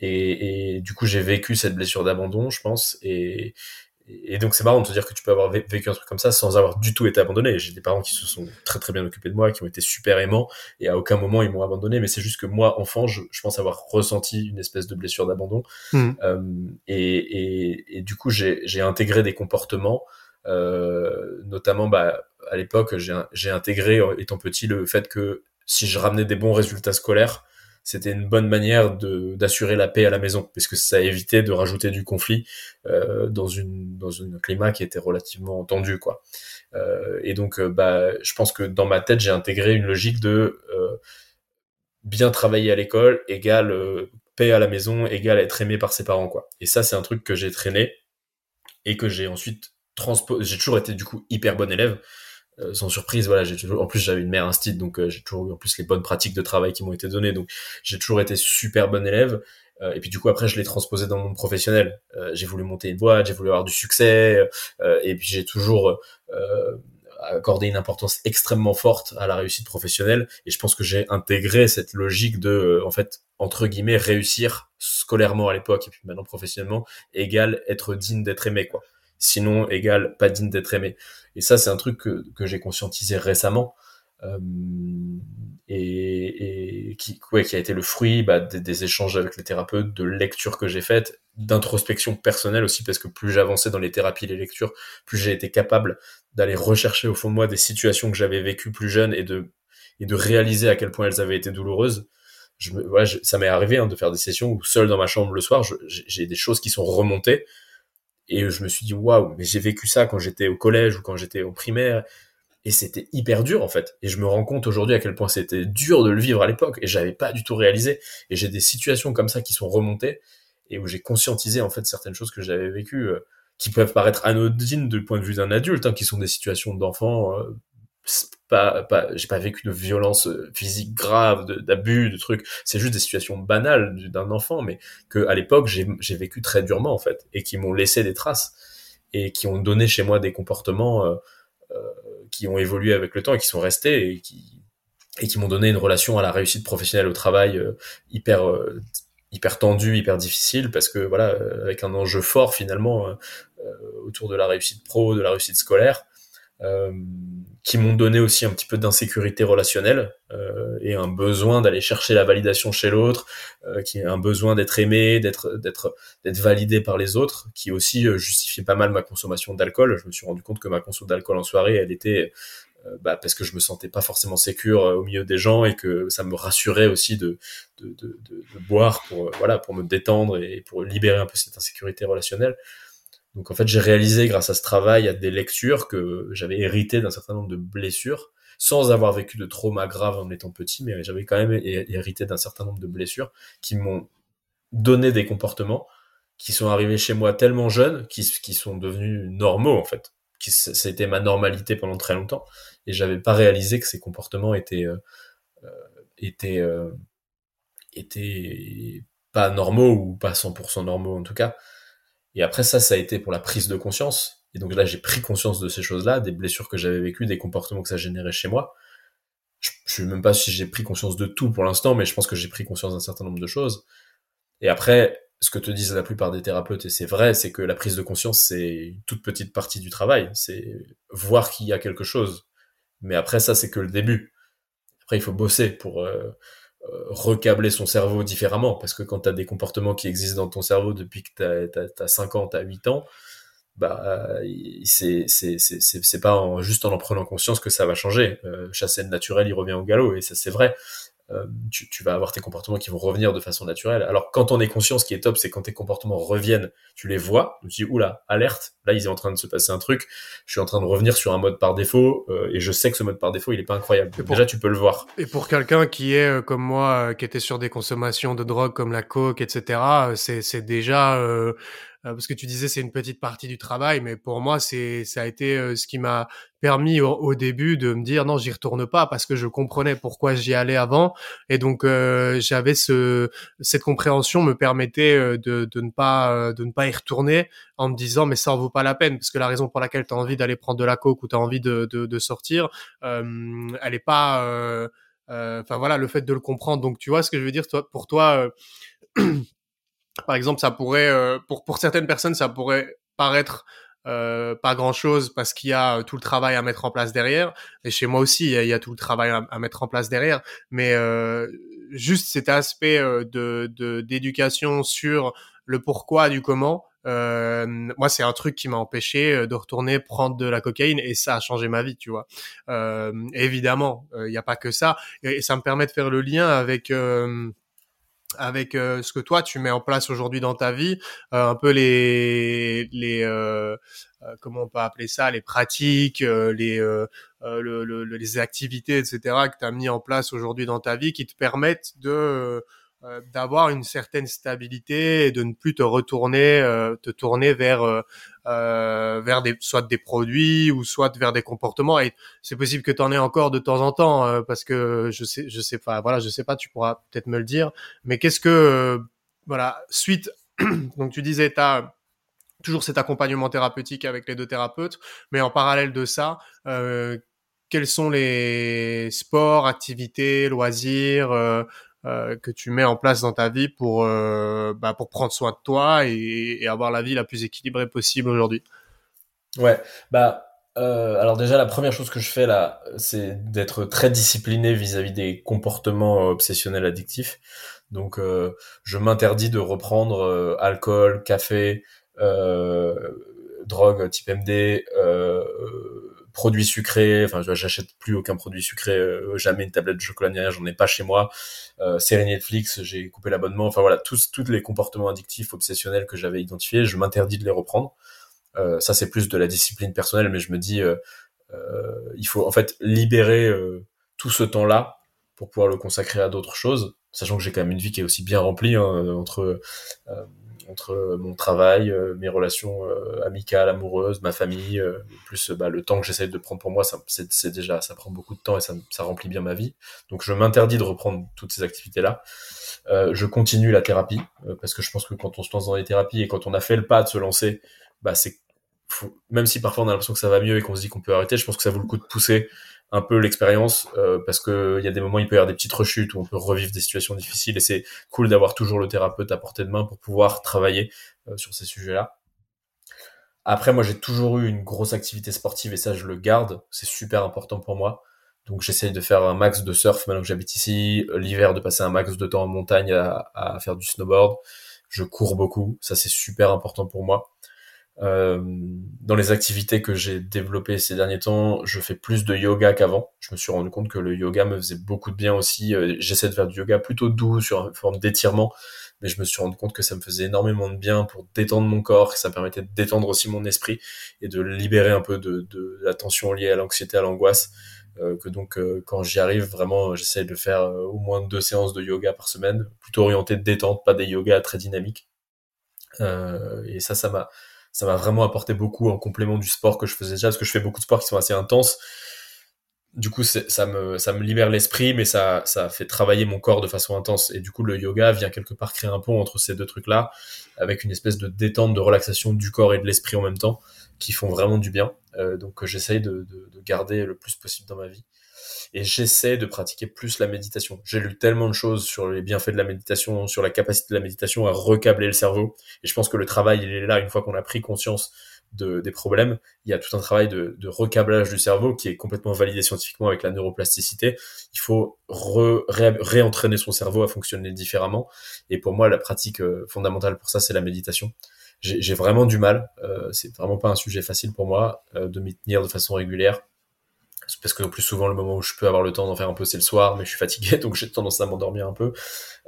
et, et, du coup, j'ai vécu cette blessure d'abandon, je pense, et, et donc c'est marrant de te dire que tu peux avoir vécu un truc comme ça sans avoir du tout été abandonné. J'ai des parents qui se sont très très bien occupés de moi, qui ont été super aimants, et à aucun moment ils m'ont abandonné. Mais c'est juste que moi, enfant, je, je, pense avoir ressenti une espèce de blessure d'abandon. Mmh. Euh, et, et, et, du coup, j'ai intégré des comportements, euh, notamment bah, à l'époque, j'ai intégré, étant petit, le fait que si je ramenais des bons résultats scolaires, c'était une bonne manière d'assurer la paix à la maison, puisque ça évitait de rajouter du conflit euh, dans un climat qui était relativement tendu, quoi. Euh, et donc, euh, bah, je pense que dans ma tête, j'ai intégré une logique de bien travailler à l'école égale paix à la maison égale être aimé par ses parents, quoi. Et ça, c'est un truc que j'ai traîné et que j'ai ensuite transposé. J'ai toujours été du coup hyper bon élève. Euh, sans surprise, voilà, j'ai toujours, en plus j'avais une mère instite, donc euh, j'ai toujours eu en plus les bonnes pratiques de travail qui m'ont été données, donc j'ai toujours été super bon élève. Euh, et puis du coup après je l'ai transposé dans le monde professionnel. j'ai voulu monter une boîte, j'ai voulu avoir du succès, et puis j'ai toujours accordé une importance extrêmement forte à la réussite professionnelle. Et je pense que j'ai intégré cette logique de, en fait, entre guillemets, réussir scolairement à l'époque et puis maintenant professionnellement, égale être digne d'être aimé, quoi sinon égale pas digne d'être aimé. Et ça, c'est un truc que, que j'ai conscientisé récemment euh, et, et qui, ouais, qui a été le fruit bah, des, échanges avec les thérapeutes, de lectures que j'ai faites, d'introspection personnelle aussi, parce que plus j'avançais dans les thérapies, les lectures, plus j'ai été capable d'aller rechercher au fond de moi des situations que j'avais vécues plus jeune et de, et de réaliser à quel point elles avaient été douloureuses. Je ouais, ça m'est arrivé hein, de faire des sessions où seul dans ma chambre le soir, j'ai des choses qui sont remontées et je me suis dit, waouh, mais j'ai vécu ça quand j'étais au collège ou quand j'étais au primaire. Et c'était hyper dur, en fait. Et je me rends compte aujourd'hui à quel point c'était dur de le vivre à l'époque. Et j'avais pas du tout réalisé. Et j'ai des situations comme ça qui sont remontées et où j'ai conscientisé, en fait, certaines choses que j'avais vécues, euh, qui peuvent paraître anodines du point de vue d'un adulte, hein, qui sont des situations d'enfant euh, pas, pas j'ai pas vécu de violence euh, physique grave, d'abus, de, trucs. C'est juste des situations banales d'un enfant, mais que à l'époque j'ai vécu très durement en fait, et qui m'ont laissé des traces et qui ont donné chez moi des comportements euh, euh, qui ont évolué avec le temps et qui sont restés et qui m'ont donné une relation à la réussite professionnelle au travail hyper hyper tendue, hyper difficile parce que voilà avec un enjeu fort finalement autour de la réussite pro, de la réussite scolaire qui m'ont donné aussi un petit peu d'insécurité relationnelle euh, et un besoin d'aller chercher la validation chez l'autre, euh, qui a un besoin d'être aimé, d'être d'être d'être validé par les autres, qui aussi justifiait pas mal ma consommation d'alcool. Je me suis rendu compte que ma consommation d'alcool en soirée, elle était bah, parce que je me sentais pas forcément sécure au milieu des gens et que ça me rassurait aussi de de, de, de, de boire pour voilà pour me détendre et pour libérer un peu cette insécurité relationnelle. Donc en fait, j'ai réalisé grâce à ce travail, à des lectures, que j'avais hérité d'un certain nombre de blessures, sans avoir vécu de trauma grave en étant petit, mais j'avais quand même hérité d'un certain nombre de blessures qui m'ont donné des comportements qui sont arrivés chez moi tellement jeunes, qui, sont devenus normaux en fait. Qui, c'était ma normalité pendant très longtemps, et j'avais pas réalisé que ces comportements étaient euh, euh étaient euh, étaient pas normaux ou pas 100% normaux en tout cas. Et après ça, ça a été pour la prise de conscience. Et donc là, j'ai pris conscience de ces choses-là, des blessures que j'avais vécues, des comportements que ça générait chez moi. Je, je sais même pas si j'ai pris conscience de tout pour l'instant, mais je pense que j'ai pris conscience d'un certain nombre de choses. Et après, ce que te disent la plupart des thérapeutes, et c'est vrai, c'est que la prise de conscience, c'est une toute petite partie du travail. C'est voir qu'il y a quelque chose. Mais après, ça, c'est que le début. Après, il faut bosser pour, euh, recabler son cerveau différemment parce que quand tu as des comportements qui existent dans ton cerveau depuis que tu as, 5 ans, tu as 8 ans, bah c'est c'est pas juste en en prenant conscience que ça va changer. Euh, chasser le naturel, il revient au galop et ça c'est vrai. Euh, tu, tu, vas avoir tes comportements qui vont revenir de façon naturelle. Alors quand on est conscient, ce qui est top, c'est quand tes comportements reviennent, tu les vois, tu te dis oula, alerte, là il est en train de se passer un truc, je suis en train de revenir sur un mode par défaut euh, et je sais que ce mode par défaut il est pas incroyable. Déjà tu peux le voir. Et pour quelqu'un qui est euh, comme moi, qui était sur des consommations de drogue comme la coke, etc., c'est déjà euh, parce que tu disais c'est une petite partie du travail, mais pour moi c'est ça a été euh, ce qui m'a permis au, début de me dire non j'y retourne pas parce que je comprenais pourquoi j'y allais avant. Et donc euh, j'avais ce cette compréhension me permettait de, de ne pas de ne pas y retourner en me disant mais ça en vaut pas la peine parce que la raison pour laquelle tu as envie d'aller prendre de la coke ou tu as envie de, de, de sortir elle est pas enfin voilà le fait de le comprendre. Donc tu vois ce que je veux dire toi pour toi Par exemple, ça pourrait, euh, pour, pour certaines personnes, ça pourrait paraître euh, pas grand chose parce qu'il y a euh, tout le travail à mettre en place derrière. Et chez moi aussi, il y a, tout le travail à, mettre en place derrière. Mais euh, juste cet aspect euh, de d'éducation sur le pourquoi du comment. Euh, moi, c'est un truc qui m'a empêché de retourner prendre de la cocaïne et ça a changé ma vie, tu vois. Évidemment, il n'y a pas que ça et, et, ça me permet de faire le lien avec avec euh, ce que toi tu mets en place aujourd'hui dans ta vie, euh, un peu les les euh, comment on peut appeler ça, les pratiques, les le, les activités, etc. que tu as mis en place aujourd'hui dans ta vie qui te permettent de euh, d'avoir une certaine stabilité et de ne plus te retourner, euh, te tourner vers euh, vers des soit des produits ou soit vers des comportements. Et c'est possible que tu en aies encore de temps en temps parce que je sais je sais pas voilà je sais pas tu pourras peut-être me le dire. Mais qu'est-ce que voilà suite donc tu disais t'as toujours cet accompagnement thérapeutique avec les deux thérapeutes, mais en parallèle de ça, euh, quels sont les sports, activités, loisirs, euh, euh, que tu mets en place dans ta vie pour euh, bah, pour prendre soin de toi et, avoir la vie la plus équilibrée possible aujourd'hui. Ouais, bah euh, alors déjà la première chose que je fais là, c'est d'être très discipliné vis-à-vis des comportements obsessionnels addictifs. Donc euh, je m'interdis de reprendre euh, alcool, café, drogue type MD produits sucrés. Enfin, j'achète plus aucun produit sucré, euh, jamais une tablette de chocolat ni rien, j'en ai pas chez moi. Euh, série Netflix, j'ai coupé l'abonnement. Enfin voilà, tous les comportements addictifs, obsessionnels que j'avais identifiés, je m'interdis de les reprendre. Euh, ça, c'est plus de la discipline personnelle, mais je me dis, il faut en fait libérer tout ce temps-là pour pouvoir le consacrer à d'autres choses, sachant que j'ai quand même une vie qui est aussi bien remplie hein, entre entre mon travail, euh, mes relations euh, amicales, amoureuses, ma famille, euh, plus bah, le temps que j'essaie de prendre pour moi, c'est déjà, ça prend beaucoup de temps et ça, ça remplit bien ma vie. Donc je m'interdis de reprendre toutes ces activités-là. je continue la thérapie parce que je pense que quand on se lance dans les thérapies et quand on a fait le pas de se lancer, bah c'est même si parfois on a l'impression que ça va mieux et qu'on se dit qu'on peut arrêter, je pense que ça vaut le coup de pousser un peu l'expérience euh, parce que il y a des moments il peut y avoir des petites rechutes où on peut revivre des situations difficiles et c'est cool d'avoir toujours le thérapeute à portée de main pour pouvoir travailler euh, sur ces sujets-là. Après, moi, j'ai toujours eu une grosse activité sportive et ça, je le garde. C'est super important pour moi. Donc, j'essaye de faire un max de surf maintenant que j'habite ici. L'hiver, de passer un max de temps en montagne à faire du snowboard. Je cours beaucoup. Ça, c'est super important pour moi. Euh, dans les activités que j'ai développées ces derniers temps, je fais plus de yoga qu'avant. Je me suis rendu compte que le yoga me faisait beaucoup de bien aussi. Euh, j'essaie de faire du yoga plutôt doux sur une forme d'étirement, mais je me suis rendu compte que ça me faisait énormément de bien pour détendre mon corps, que ça me permettait de détendre aussi mon esprit et de libérer un peu de, de la tension liée à l'anxiété, à l'angoisse. Euh, que donc quand j'y arrive vraiment j'essaie de faire au moins deux séances de yoga par semaine plutôt orienté détente pas des yogas très dynamiques et ça ça m'a ça m'a vraiment apporté beaucoup en complément du sport que je faisais déjà, parce que je fais beaucoup de sports qui sont assez intenses. Du coup, ça me, ça me libère l'esprit, mais ça, ça fait travailler mon corps de façon intense. Et du coup, le yoga vient quelque part créer un pont entre ces deux trucs-là, avec une espèce de détente, de relaxation du corps et de l'esprit en même temps, qui font vraiment du bien. Euh, donc, j'essaye de, de, de garder le plus possible dans ma vie et j'essaie de pratiquer plus la méditation. J'ai lu tellement de choses sur les bienfaits de la méditation, sur la capacité de la méditation à recabler le cerveau. Et je pense que le travail, il est là une fois qu'on a pris conscience de, des problèmes. Il y a tout un travail de, de, recablage du cerveau qui est complètement validé scientifiquement avec la neuroplasticité. Il faut re, ré, réentraîner son cerveau à fonctionner différemment. Et pour moi, la pratique euh, fondamentale pour ça, c'est la méditation. J'ai vraiment du mal. Euh, c'est vraiment pas un sujet facile pour moi euh, de m'y tenir de façon régulière parce que plus souvent le moment où je peux avoir le temps d'en faire un peu c'est le soir mais je suis fatigué donc j'ai tendance à m'endormir un peu.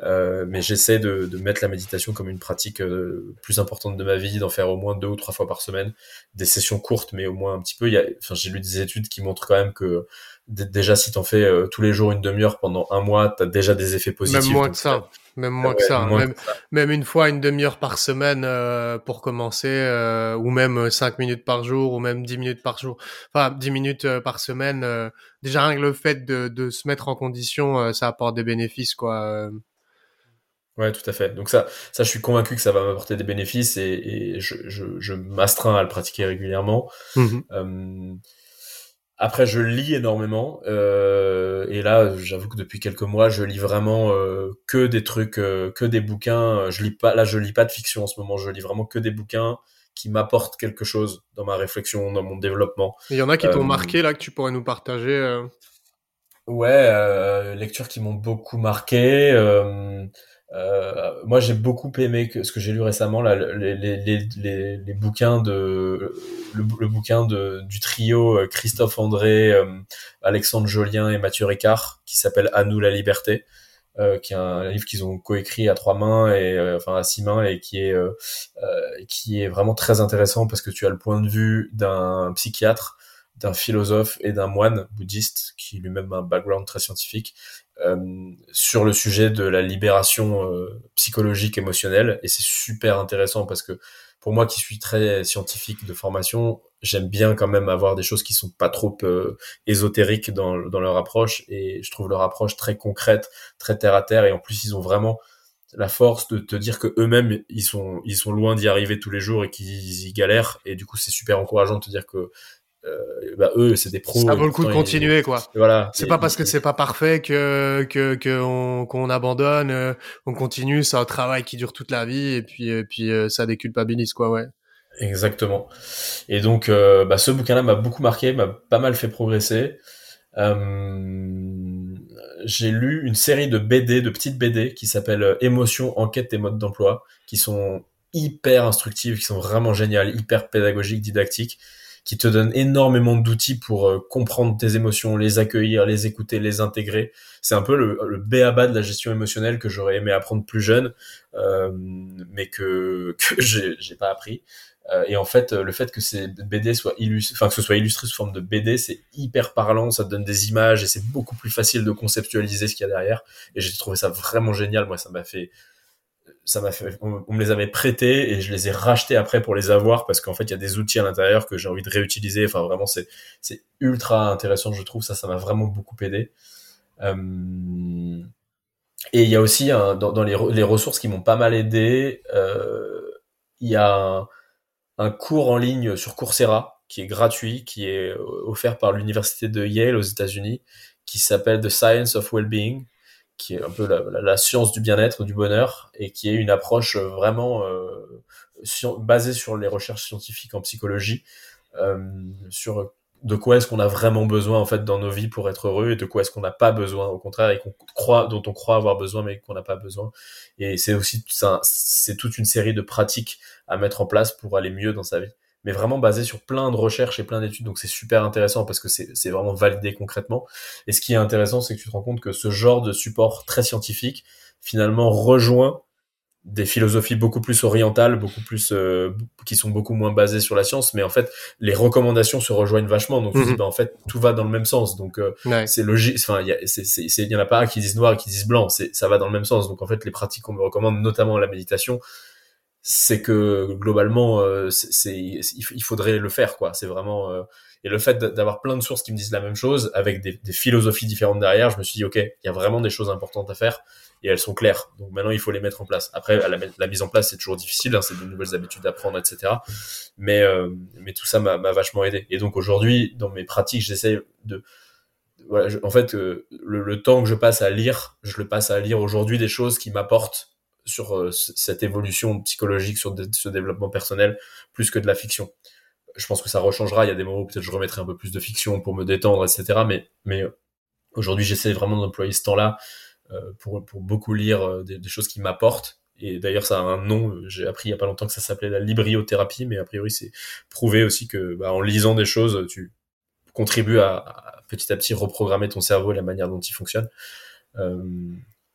Euh, mais j'essaie de, de, mettre la méditation comme une pratique euh, plus importante de ma vie d'en faire au moins deux ou trois fois par semaine. Des sessions courtes mais au moins un petit peu. Il y a enfin j'ai lu des études qui montrent quand même que déjà si t'en fais euh, tous les jours une demi-heure pendant un mois t'as déjà des effets positifs même moins que ça même moins, que, ça. même, même, une fois une demi-heure par semaine euh, pour commencer, euh, ou même cinq minutes par jour, ou même dix minutes par jour. Enfin, dix minutes par semaine. Déjà rien que le fait de, de se mettre en condition, ça apporte des bénéfices, quoi. Ouais, tout à fait. Donc ça, ça, je suis convaincu que ça va m'apporter des bénéfices et, et je, je, je m'astreins à le pratiquer régulièrement. Mmh après, je lis énormément euh, et là, j'avoue que depuis quelques mois, je lis vraiment euh, que des trucs, euh, que des bouquins. Je lis pas, là, je lis pas de fiction en ce moment. Je lis vraiment que des bouquins qui m'apportent quelque chose dans ma réflexion, dans mon développement. Il y en a qui t'ont marqué là que tu pourrais nous partager. Ouais, lectures qui m'ont beaucoup marqué. Euh, moi, j'ai beaucoup aimé que, ce que j'ai lu récemment, là, les, les, les, les bouquins de le, bouquin de, du trio euh, Christophe André, euh, Alexandre Jolien et Mathieu Ricard, qui s'appelle À nous la liberté, euh, qui est un livre qu'ils ont coécrit à trois mains et enfin à six mains et qui est qui est vraiment très intéressant parce que tu as le point de vue d'un psychiatre d'un philosophe et d'un moine bouddhiste qui lui-même a un background très scientifique sur le sujet de la libération euh, psychologique émotionnelle. Et c'est super intéressant parce que pour moi qui suis très scientifique de formation j'aime bien quand même avoir des choses qui sont pas trop euh, ésotériques dans, dans leur approche. Et je trouve leur approche très concrète très terre à terre. Et en plus ils ont vraiment la force de te dire que eux-mêmes ils sont ils sont loin d'y arriver tous les jours et qu'ils y galèrent. Et du coup c'est super encourageant de te dire que euh, bah, eux c'est des pros ça vaut le coup de continuer quoi. Voilà. C'est pas parce que c'est pas parfait que que qu'on qu'on abandonne euh, on continue. C'est un travail qui dure toute la vie et puis et puis euh, ça déculpabilise quoi ouais. Exactement. Et donc euh, bah, ce bouquin là m'a beaucoup marqué m'a pas mal fait progresser. J'ai lu une série de BD de petites BD qui s'appelle Émotion enquête et mode d'emploi qui sont hyper instructives qui sont vraiment géniales hyper pédagogiques didactiques qui te donne énormément d'outils pour euh, comprendre tes émotions, les accueillir, les écouter, les intégrer. C'est un peu le, le béaba de la gestion émotionnelle que j'aurais aimé apprendre plus jeune, euh, mais que, que j'ai pas appris. Euh, et en fait, le fait que ces BD soient illustrés, enfin que ce soit illustré sous forme de BD, c'est hyper parlant, ça donne des images et c'est beaucoup plus facile de conceptualiser ce qu'il y a derrière. Et j'ai trouvé ça vraiment génial. Moi, ça m'a fait ça m'a fait, on, me les avait prêtés et je les ai rachetés après pour les avoir parce qu'en fait il y a des outils à l'intérieur que j'ai envie de réutiliser. Enfin vraiment c'est c'est ultra intéressant je trouve ça ça m'a vraiment beaucoup aidé. Euh, et il y a aussi dans, dans les, les, ressources qui m'ont pas mal aidé, euh, il y a un, un, cours en ligne sur Coursera qui est gratuit, qui est offert par l'université de Yale aux États-Unis, qui s'appelle The Science of Wellbeing qui est un peu la, science du bien-être, du bonheur, et qui est une approche vraiment basée sur les recherches scientifiques en psychologie, sur de quoi est-ce qu'on a vraiment besoin en fait dans nos vies pour être heureux et de quoi est-ce qu'on n'a pas besoin au contraire et qu'on croit dont on croit avoir besoin mais qu'on n'a pas besoin. Et c'est aussi c'est toute une série de pratiques à mettre en place pour aller mieux dans sa vie mais vraiment basé sur plein de recherches et plein d'études donc c'est super intéressant parce que c'est vraiment validé concrètement et ce qui est intéressant c'est que tu te rends compte que ce genre de support très scientifique finalement rejoint des philosophies beaucoup plus orientales, beaucoup plus euh, qui sont beaucoup moins basées sur la science, mais en fait les recommandations se rejoignent vachement. Donc mm bah, en fait tout va dans le même sens. Donc euh, c'est logique. Enfin il y, y en a pas un qui disent noir et qui disent blanc. C'est ça va dans le même sens. Donc en fait les pratiques qu'on me recommande, notamment la méditation, c'est que globalement euh, c'est il faudrait le faire quoi. C'est vraiment et le fait d'avoir plein de sources qui me disent la même chose avec des, philosophies différentes derrière, je me suis dit ok il y a vraiment des choses importantes à faire et elles sont claires. Donc maintenant, il faut les mettre en place. Après, la, mise en place, c'est toujours difficile, hein, c'est de nouvelles habitudes à prendre, etc. Mais, euh, mais tout ça m'a vachement aidé. Et donc aujourd'hui, dans mes pratiques, j'essaie de... Voilà, en fait, euh, le, temps que je passe à lire, je le passe à lire aujourd'hui des choses qui m'apportent sur euh, cette évolution psychologique, sur ce développement personnel, plus que de la fiction. Je pense que ça rechangera. Il y a des moments où peut-être je remettrai un peu plus de fiction pour me détendre, etc. Mais, mais aujourd'hui, j'essaie vraiment d'employer ce temps-là euh, pour, beaucoup lire euh, des, choses qui m'apportent. Et d'ailleurs, ça a un nom. J'ai appris il y a pas longtemps que ça s'appelait la libriothérapie, mais a priori, c'est prouvé aussi que bah, en lisant des choses, tu contribues à, petit à petit reprogrammer ton cerveau et la manière dont il fonctionne. Euh,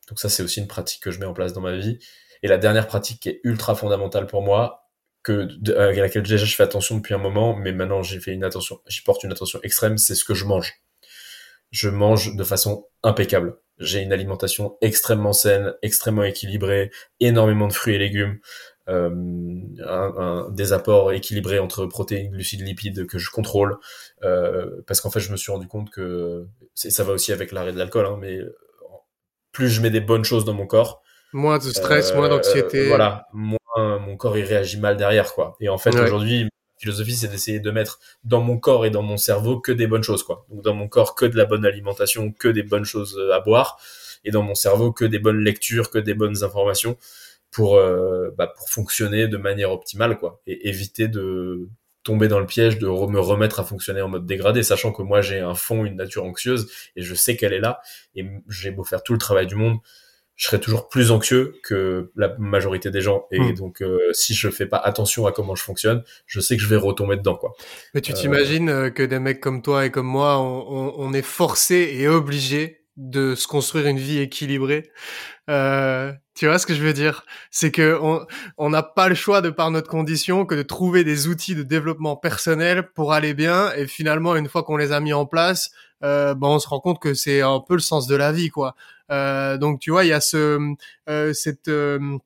donc ça, c'est aussi une pratique que je mets en place dans ma vie. Et la dernière pratique qui est ultra fondamentale pour moi, que à laquelle déjà je fais attention depuis un moment, mais maintenant j'ai fait une attention, j'y porte une attention extrême, c'est ce que je mange. Je mange de façon impeccable j'ai une alimentation extrêmement saine, extrêmement équilibrée, énormément de fruits et légumes, euh, un, des apports équilibrés entre protéines, glucides, lipides que je contrôle, euh, parce qu'en fait je me suis rendu compte que ça va aussi avec l'arrêt de l'alcool, hein, mais plus je mets des bonnes choses dans mon corps, moins de stress, moins d'anxiété, euh, voilà, moins mon corps il réagit mal derrière quoi. Et en fait aujourd'hui philosophie, c'est d'essayer de mettre dans mon corps et dans mon cerveau que des bonnes choses, quoi. Donc dans mon corps, que de la bonne alimentation, que des bonnes choses euh, à boire, et dans mon cerveau, que des bonnes lectures, que des bonnes informations pour euh, bah, pour fonctionner de manière optimale, quoi, et éviter de tomber dans le piège de me remettre à fonctionner en mode dégradé, sachant que moi j'ai un fond, une nature anxieuse, et je sais qu'elle est là, et j'ai beau faire tout le travail du monde, je serai toujours plus anxieux que la majorité des gens. Et hmm. donc, euh, si je fais pas attention à comment je fonctionne, je sais que je vais retomber dedans, quoi. Mais tu t'imagines euh, que des mecs comme toi et comme moi, on, on, est forcé et obligé de se construire une vie équilibrée. Euh, tu vois ce que je veux dire? C'est que on n'a pas le choix de par notre condition que de trouver des outils de développement personnel pour aller bien. Et finalement, une fois qu'on les a mis en place, ben on se rend compte que c'est un peu le sens de la vie, quoi. Euh, donc tu vois, il y a ce euh, cette euh,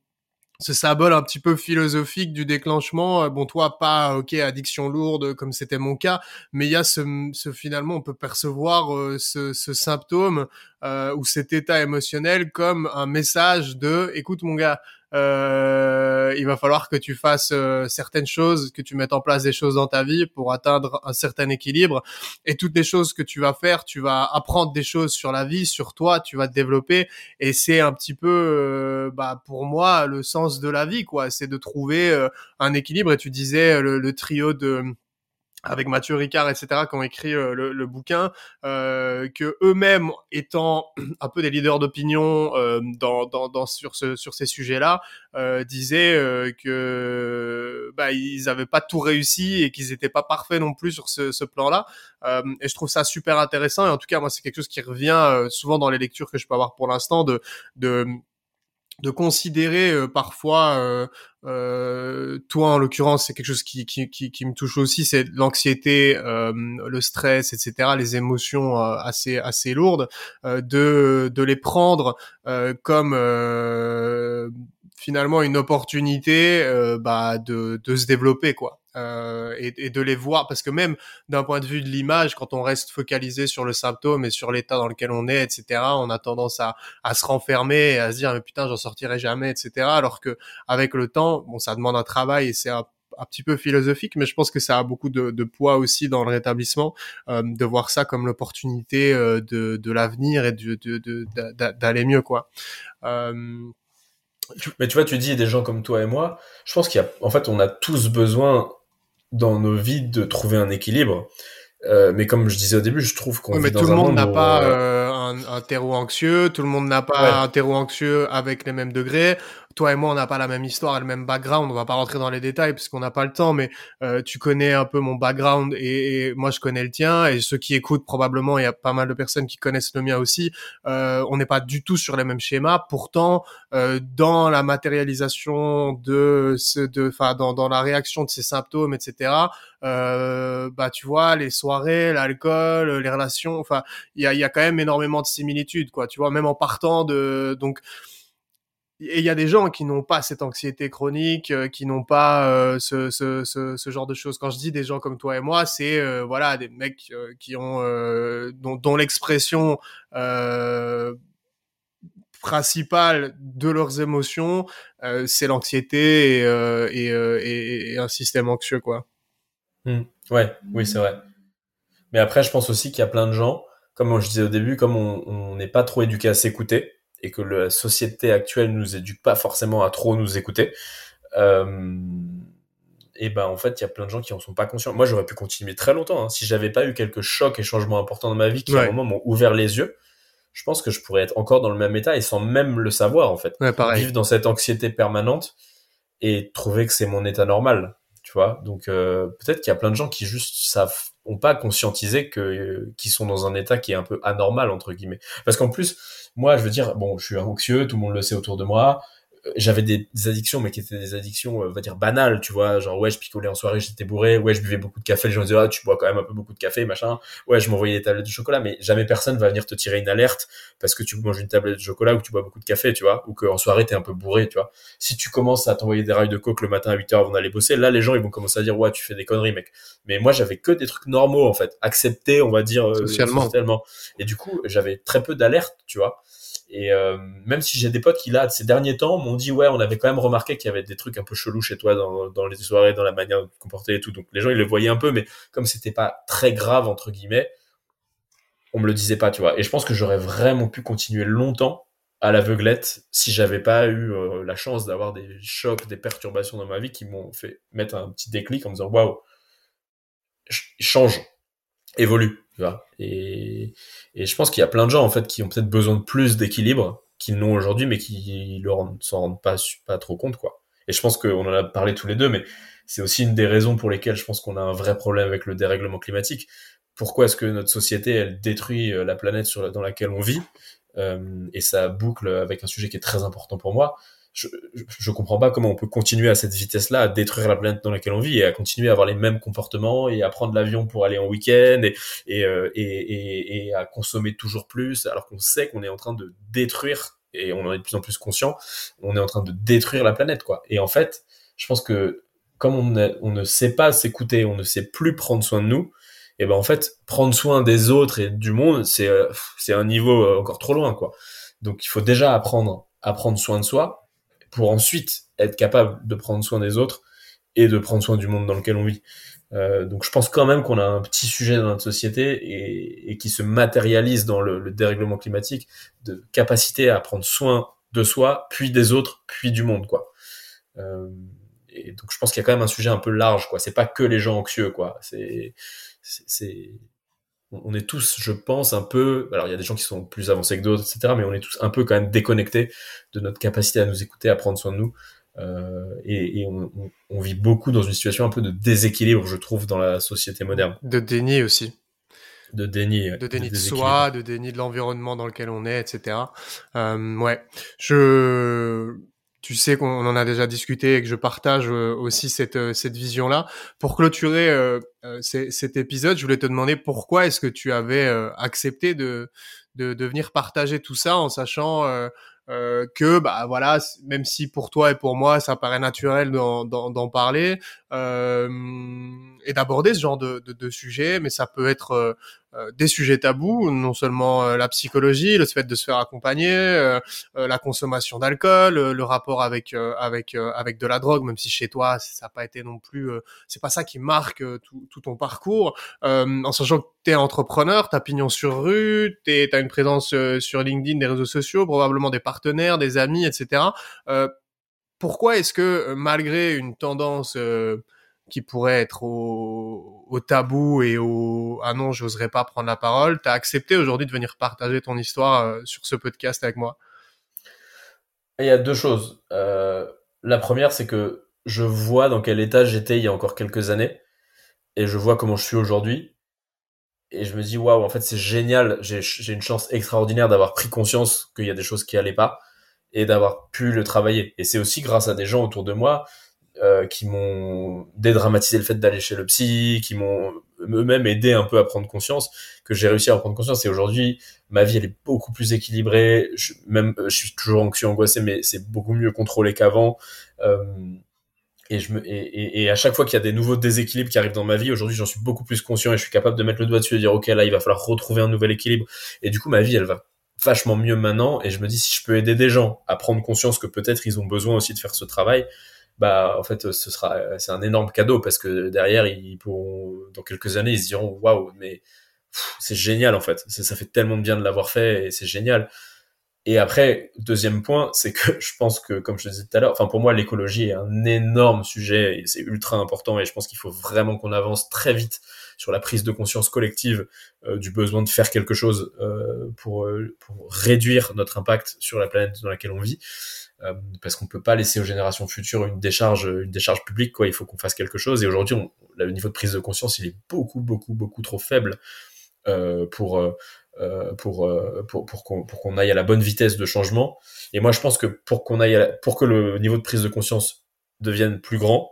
ce symbole un petit peu philosophique du déclenchement. Bon, toi, pas ok addiction lourde comme c'était mon cas, mais il y a ce, ce, finalement on peut percevoir ce, ce, symptôme ou cet état émotionnel comme un message de écoute mon gars, euh, il va falloir que tu fasses euh, certaines choses, que tu mettes en place des choses dans ta vie pour atteindre un certain équilibre. Et toutes les choses que tu vas faire, tu vas apprendre des choses sur la vie, sur toi, tu vas te développer. Et c'est un petit peu, euh, bah, pour moi, le sens de la vie, quoi. C'est de trouver euh, un équilibre. Et tu disais le, le trio de avec Mathieu Ricard, etc., qui ont écrit euh, le, le, bouquin, euh, que eux-mêmes étant un peu des leaders d'opinion euh, dans, dans, dans, sur, ce, sur ces sujets-là, euh, disaient euh, que bah, ils n'avaient pas tout réussi et qu'ils n'étaient pas parfaits non plus sur ce, ce plan-là. et je trouve ça super intéressant. Et en tout cas, moi, c'est quelque chose qui revient souvent dans les lectures que je peux avoir pour l'instant de, de de considérer euh, parfois, euh, euh, toi en l'occurrence, c'est quelque chose qui, qui, qui, qui, me touche aussi, c'est l'anxiété, le stress, etc., les émotions assez assez lourdes, de de les prendre comme finalement une opportunité bah, de de se développer quoi. Euh, et, et, de les voir parce que même d'un point de vue de l'image quand on reste focalisé sur le symptôme et sur l'état dans lequel on est etc on a tendance à, à se renfermer et à se dire mais putain j'en sortirai jamais etc alors que avec le temps bon ça demande un travail et c'est un petit peu philosophique, mais je pense que ça a beaucoup de, de poids aussi dans le rétablissement, euh, de voir ça comme l'opportunité euh, de, de l'avenir et de, de, d'aller mieux, quoi. Euh, mais tu vois, tu dis des gens comme toi et moi, je pense qu'il y a, en fait, on a tous besoin dans nos vies de trouver un équilibre. Euh, mais comme je disais au début, je trouve qu'on mais tout le monde n'a pas euh, un, un, terreau anxieux, tout le monde n'a pas un terreau anxieux avec les mêmes degrés toi et moi, on n'a pas la même histoire et le même background. On va pas rentrer dans les détails parce qu'on n'a pas le temps, mais euh, tu connais un peu mon background et, moi, je connais le tien. Et ceux qui écoutent, probablement, il y a pas mal de personnes qui connaissent le mien aussi. Euh, on n'est pas du tout sur les mêmes schémas. Pourtant, euh, dans la matérialisation de ce, de, enfin, dans, dans la réaction de ces symptômes, etc. Euh, bah, tu vois, les soirées, l'alcool, les relations. Enfin, il y a, y a quand même énormément de similitudes, quoi. Tu vois, même en partant de, donc et il y a des gens qui n'ont pas cette anxiété chronique, euh, qui n'ont pas euh, ce, ce, ce, genre de choses. Quand je dis des gens comme toi et moi, c'est euh, voilà des mecs qui ont dont, l'expression principale de leurs émotions, c'est l'anxiété et, un système anxieux quoi. Mmh. Ouais, oui c'est vrai. Mais après, je pense aussi qu'il y a plein de gens, comme je disais au début, comme on n'est pas trop éduqué à s'écouter et que la société actuelle nous éduque pas forcément à trop nous écouter, euh, et ben en fait il y a plein de gens qui en sont pas conscients. Moi j'aurais pu continuer très longtemps hein. si j'avais pas eu quelques chocs et changements importants dans ma vie qui à un moment m'ont ouvert les yeux. Je pense que je pourrais être encore dans le même état et sans même le savoir en fait. Ouais, pareil. Vivre dans cette anxiété permanente et trouver que c'est mon état normal, tu vois. Donc euh, peut-être qu'il y a plein de gens qui juste savent ont pas conscientisé que euh, qui sont dans un état qui est un peu anormal entre guillemets. Parce qu'en plus moi, je veux dire, bon, je suis anxieux, tout le monde le sait autour de moi j'avais des, addictions mais qui étaient des addictions euh, on va dire banales tu vois. Genre ouais je picolais en soirée j'étais bourré. Ouais je buvais beaucoup de café. Les gens disaient ah tu bois quand même un peu beaucoup de café machin. Ouais je m'envoyais des tablettes de chocolat. Mais jamais personne va venir te tirer une alerte parce que tu manges une tablette de chocolat ou que tu bois beaucoup de café tu vois. Ou qu'en soirée t'es un peu bourré tu vois. Si tu commences à t'envoyer des rails de coke le matin à 8h avant d'aller bosser là les gens ils vont commencer à dire ouais tu fais des conneries mec. Mais moi j'avais que des trucs normaux en fait. Acceptés on va dire euh, socialement. et du coup j'avais très peu d'alertes tu vois et euh, même si j'ai des potes qui là ces derniers temps m'ont dit ouais on avait quand même remarqué qu'il y avait des trucs un peu chelous chez toi dans, dans les soirées, dans la manière de te comporter et tout. Donc les gens ils le voyaient un peu, mais comme c'était pas très grave entre guillemets, on me le disait pas, tu vois. Et je pense que j'aurais vraiment pu continuer longtemps à l'aveuglette si j'avais pas eu euh, la chance d'avoir des chocs, des perturbations dans ma vie qui m'ont fait mettre un petit déclic en me disant waouh, change, évolue. Et, et je pense qu'il y a plein de gens en fait qui ont peut-être besoin de plus d'équilibre qu'ils n'ont aujourd'hui, mais qui ne s'en rendent pas, pas trop compte, quoi. Et je pense qu'on en a parlé tous les deux, mais c'est aussi une des raisons pour lesquelles je pense qu'on a un vrai problème avec le dérèglement climatique. Pourquoi est-ce que notre société, elle détruit euh, la planète sur dans laquelle on vit? Euh, Et ça boucle avec un sujet qui est très important pour moi, je, je, comprends pas comment on peut continuer à cette vitesse-là, à détruire la planète dans laquelle on vit et à continuer à avoir les mêmes comportements et à prendre l'avion pour aller en week-end et, euh, et, et, et, à consommer toujours plus alors qu'on sait qu'on est en train de détruire et on en est de plus en plus conscient, on est en train de détruire la planète quoi. Et en fait, je pense que comme on, on ne sait pas s'écouter, on ne sait plus prendre soin de nous, et ben en fait prendre soin des autres et du monde, c'est euh, c'est un niveau euh, encore trop loin quoi. Donc il faut déjà apprendre à prendre soin de soi pour ensuite être capable de prendre soin des autres et de prendre soin du monde dans lequel on vit. Euh, donc je pense quand même qu'on a un petit sujet dans notre société et, et qui se matérialise dans le, le, dérèglement climatique de capacité à prendre soin de soi, puis des autres, puis du monde, quoi. Euh, et donc je pense qu'il y a quand même un sujet un peu large, quoi. C'est pas que les gens anxieux, quoi. C'est, c'est, on est tous, je pense, un peu. Alors, il y a des gens qui sont plus avancés que d'autres, etc. Mais on est tous un peu quand même déconnectés de notre capacité à nous écouter, à prendre soin de nous. Euh, et, et on, on, vit beaucoup dans une situation un peu de déséquilibre, je trouve, dans la société moderne. De déni aussi. De déni. De déni de, soi, de déni de l'environnement dans lequel on est, etc. Euh, ouais. Je tu sais qu'on en a déjà discuté et que je partage euh, aussi cette, euh, cette vision-là. Pour clôturer euh, cet épisode, je voulais te demander pourquoi est-ce que tu avais accepté de, de, venir partager tout ça en sachant que, bah voilà, même si pour toi et pour moi ça paraît naturel d'en parler, et d'aborder ce genre de, de, de sujet, mais ça peut être euh, euh, des sujets tabous, non seulement la psychologie, le fait de se faire accompagner, la consommation d'alcool, le rapport avec avec avec de la drogue, même si chez toi ça n'a pas été non plus, c'est pas ça qui marque tout, tout ton parcours, en sachant que tu es entrepreneur, t'as pignon sur rue, tu as une présence sur LinkedIn, des réseaux sociaux, probablement des partenaires, des amis, etc. pourquoi est-ce que malgré une tendance qui pourrait être au, tabou et au ah non j'oserais pas prendre la parole, tu as accepté aujourd'hui de venir partager ton histoire euh, sur ce podcast avec moi? Il y a deux choses. Euh, la première c'est que je vois dans quel état j'étais il y a encore quelques années et je vois comment je suis aujourd'hui. Et je me dis waouh en fait c'est génial. J'ai une chance extraordinaire d'avoir pris conscience qu'il y a des choses qui allaient pas et d'avoir pu le travailler et c'est aussi grâce à des gens autour de moi euh, qui m'ont dédramatisé le fait d'aller chez le psy, qui m'ont eux-mêmes aidé un peu à prendre conscience, que j'ai réussi à prendre conscience. Et aujourd'hui, ma vie, elle est beaucoup plus équilibrée. Je, même, je suis toujours anxieux, angoissé, mais c'est beaucoup mieux contrôlé qu'avant. Euh, et, je me, et, et, à chaque fois qu'il y a des nouveaux déséquilibres qui arrivent dans ma vie, aujourd'hui, j'en suis beaucoup plus conscient et je suis capable de mettre le doigt dessus et de dire, OK, là, il va falloir retrouver un nouvel équilibre. Et du coup, ma vie, elle va vachement mieux maintenant. Et je me dis, si je peux aider des gens à prendre conscience que peut-être ils ont besoin aussi de faire ce travail, bah en fait ce sera c'est un énorme cadeau parce que derrière ils pourront dans quelques années ils se diront waouh mais c'est génial en fait ça, fait tellement de bien de l'avoir fait et c'est génial et après deuxième point c'est que je pense que comme je le disais tout à l'heure enfin pour moi l'écologie est un énorme sujet et c'est ultra important et je pense qu'il faut vraiment qu'on avance très vite sur la prise de conscience collective euh, du besoin de faire quelque chose euh, pour, euh, pour réduire notre impact sur la planète dans laquelle on vit parce qu'on peut pas laisser aux générations futures une décharge, une décharge publique. Quoi, il faut qu'on fasse quelque chose. Et aujourd'hui, le niveau de prise de conscience, il est beaucoup, beaucoup, beaucoup trop faible pour pour pour pour qu'on pour qu'on aille à la bonne vitesse de changement. Et moi, je pense que pour qu'on aille, pour que le niveau de prise de conscience devienne plus grand,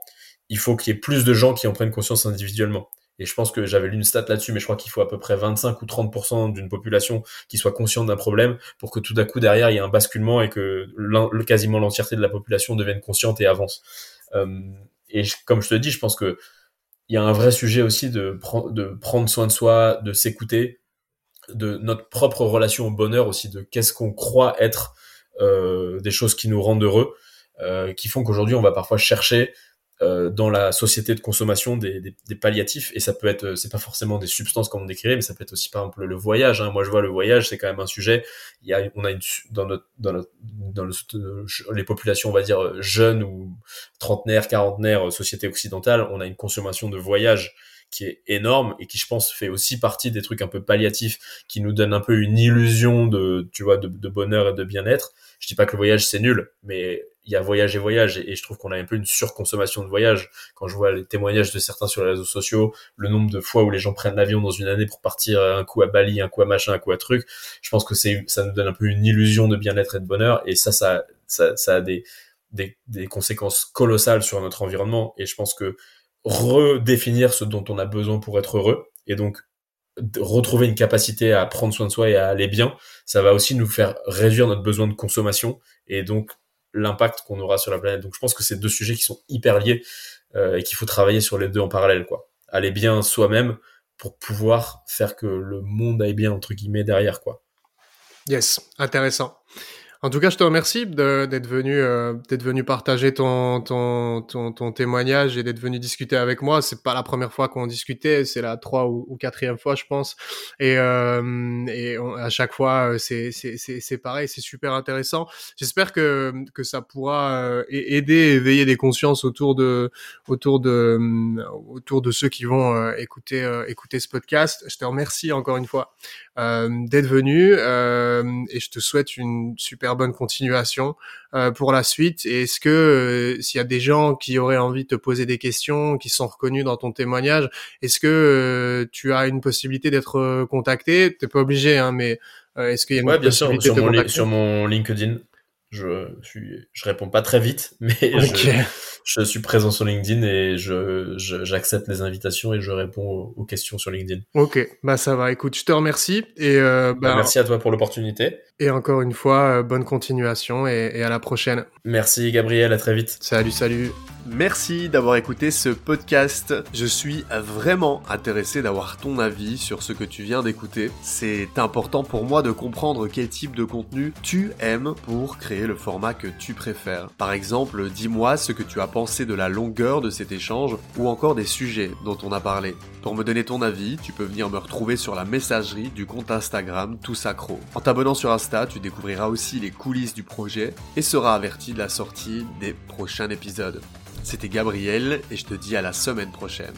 il faut qu'il y ait plus de gens qui en prennent conscience individuellement. Et je pense que j'avais lu une stat là-dessus, mais je crois qu'il faut à peu près 25 ou 30% d'une population qui soit consciente d'un problème pour que tout d'un coup derrière il y ait un basculement et que quasiment l'entièreté de la population devienne consciente et avance. Euh, et comme je te dis, je pense que il y a un vrai sujet aussi de, de prendre soin de soi, de s'écouter, de notre propre relation au bonheur aussi, de qu'est-ce qu'on croit être euh, des choses qui nous rendent heureux, euh, qui font qu'aujourd'hui on va parfois chercher euh, dans la société de consommation des, des, des, palliatifs. Et ça peut être c'est pas forcément des substances comme on décrirait mais ça peut être aussi par exemple le voyage hein. moi je vois le voyage c'est quand même un sujet. Il y a on a une dans notre dans notre dans le, les populations on va dire jeunes ou trentenaires quarantenaires société occidentale on a une consommation de voyage qui est énorme et qui je pense fait aussi partie des trucs un peu palliatifs qui nous donnent un peu une illusion de tu vois de, bonheur et de bien-être. Je dis pas que le voyage c'est nul mais il y a voyage et voyage et, je trouve qu'on a un peu une surconsommation de voyage quand je vois les témoignages de certains sur les réseaux sociaux le nombre de fois où les gens prennent l'avion dans une année pour partir un coup à Bali un coup à machin un coup à truc je pense que c'est ça nous donne un peu une illusion de bien-être et de bonheur et ça ça ça, ça a des, des des conséquences colossales sur notre environnement et je pense que redéfinir ce dont on a besoin pour être heureux et donc retrouver une capacité à prendre soin de soi et à aller bien, ça va aussi nous faire réduire notre besoin de consommation et donc l'impact qu'on aura sur la planète. Donc je pense que c'est deux sujets qui sont hyper liés euh, et qu'il faut travailler sur les deux en parallèle, quoi. Aller bien soi-même pour pouvoir faire que le monde aille bien entre guillemets derrière, quoi. Yes, intéressant. En tout cas, je te remercie d'être venu, euh, d'être venu partager ton, ton, ton, ton témoignage et d'être venu discuter avec moi. C'est pas la première fois qu'on discutait, c'est la trois ou, quatrième fois, je pense. Et, euh, et à chaque fois, euh, c'est, c'est, pareil, c'est super intéressant. J'espère que, que ça pourra euh, aider, éveiller des consciences autour de, autour de, autour de ceux qui vont écouter, écouter ce podcast. Je te remercie encore une fois d'être venu et je te souhaite une super bonne continuation euh, pour la suite. Et est-ce que euh, s'il y a des gens qui auraient envie de te poser des questions, qui sont reconnus dans ton témoignage, est-ce que euh, tu as une possibilité d'être contacté? T'es pas obligé, hein, mais est-ce qu'il y a une ouais, bien sûr, sur mon, sur mon LinkedIn. Je suis, je réponds pas très vite, mais je, suis présent sur LinkedIn et je, j'accepte les invitations et je réponds aux, questions sur LinkedIn. Ok, bah ça va. Écoute, je te remercie et euh, bah, bah, merci à toi pour l'opportunité. Et encore une fois, euh, bonne continuation et, et à la prochaine. Merci Gabriel, à très vite. Salut, salut. Merci d'avoir écouté ce podcast. Je suis vraiment intéressé d'avoir ton avis sur ce que tu viens d'écouter. C'est important pour moi de comprendre quel type de contenu tu aimes pour créer le format que tu préfères. Par exemple, dis-moi ce que tu as pensé de la longueur de cet échange ou encore des sujets dont on a parlé. Pour me donner ton avis, tu peux venir me retrouver sur la messagerie du compte Instagram Tout Sacro. En t'abonnant sur Insta, tu découvriras aussi les coulisses du projet et seras averti de la sortie des prochains épisodes. C'était Gabriel et je te dis à la semaine prochaine.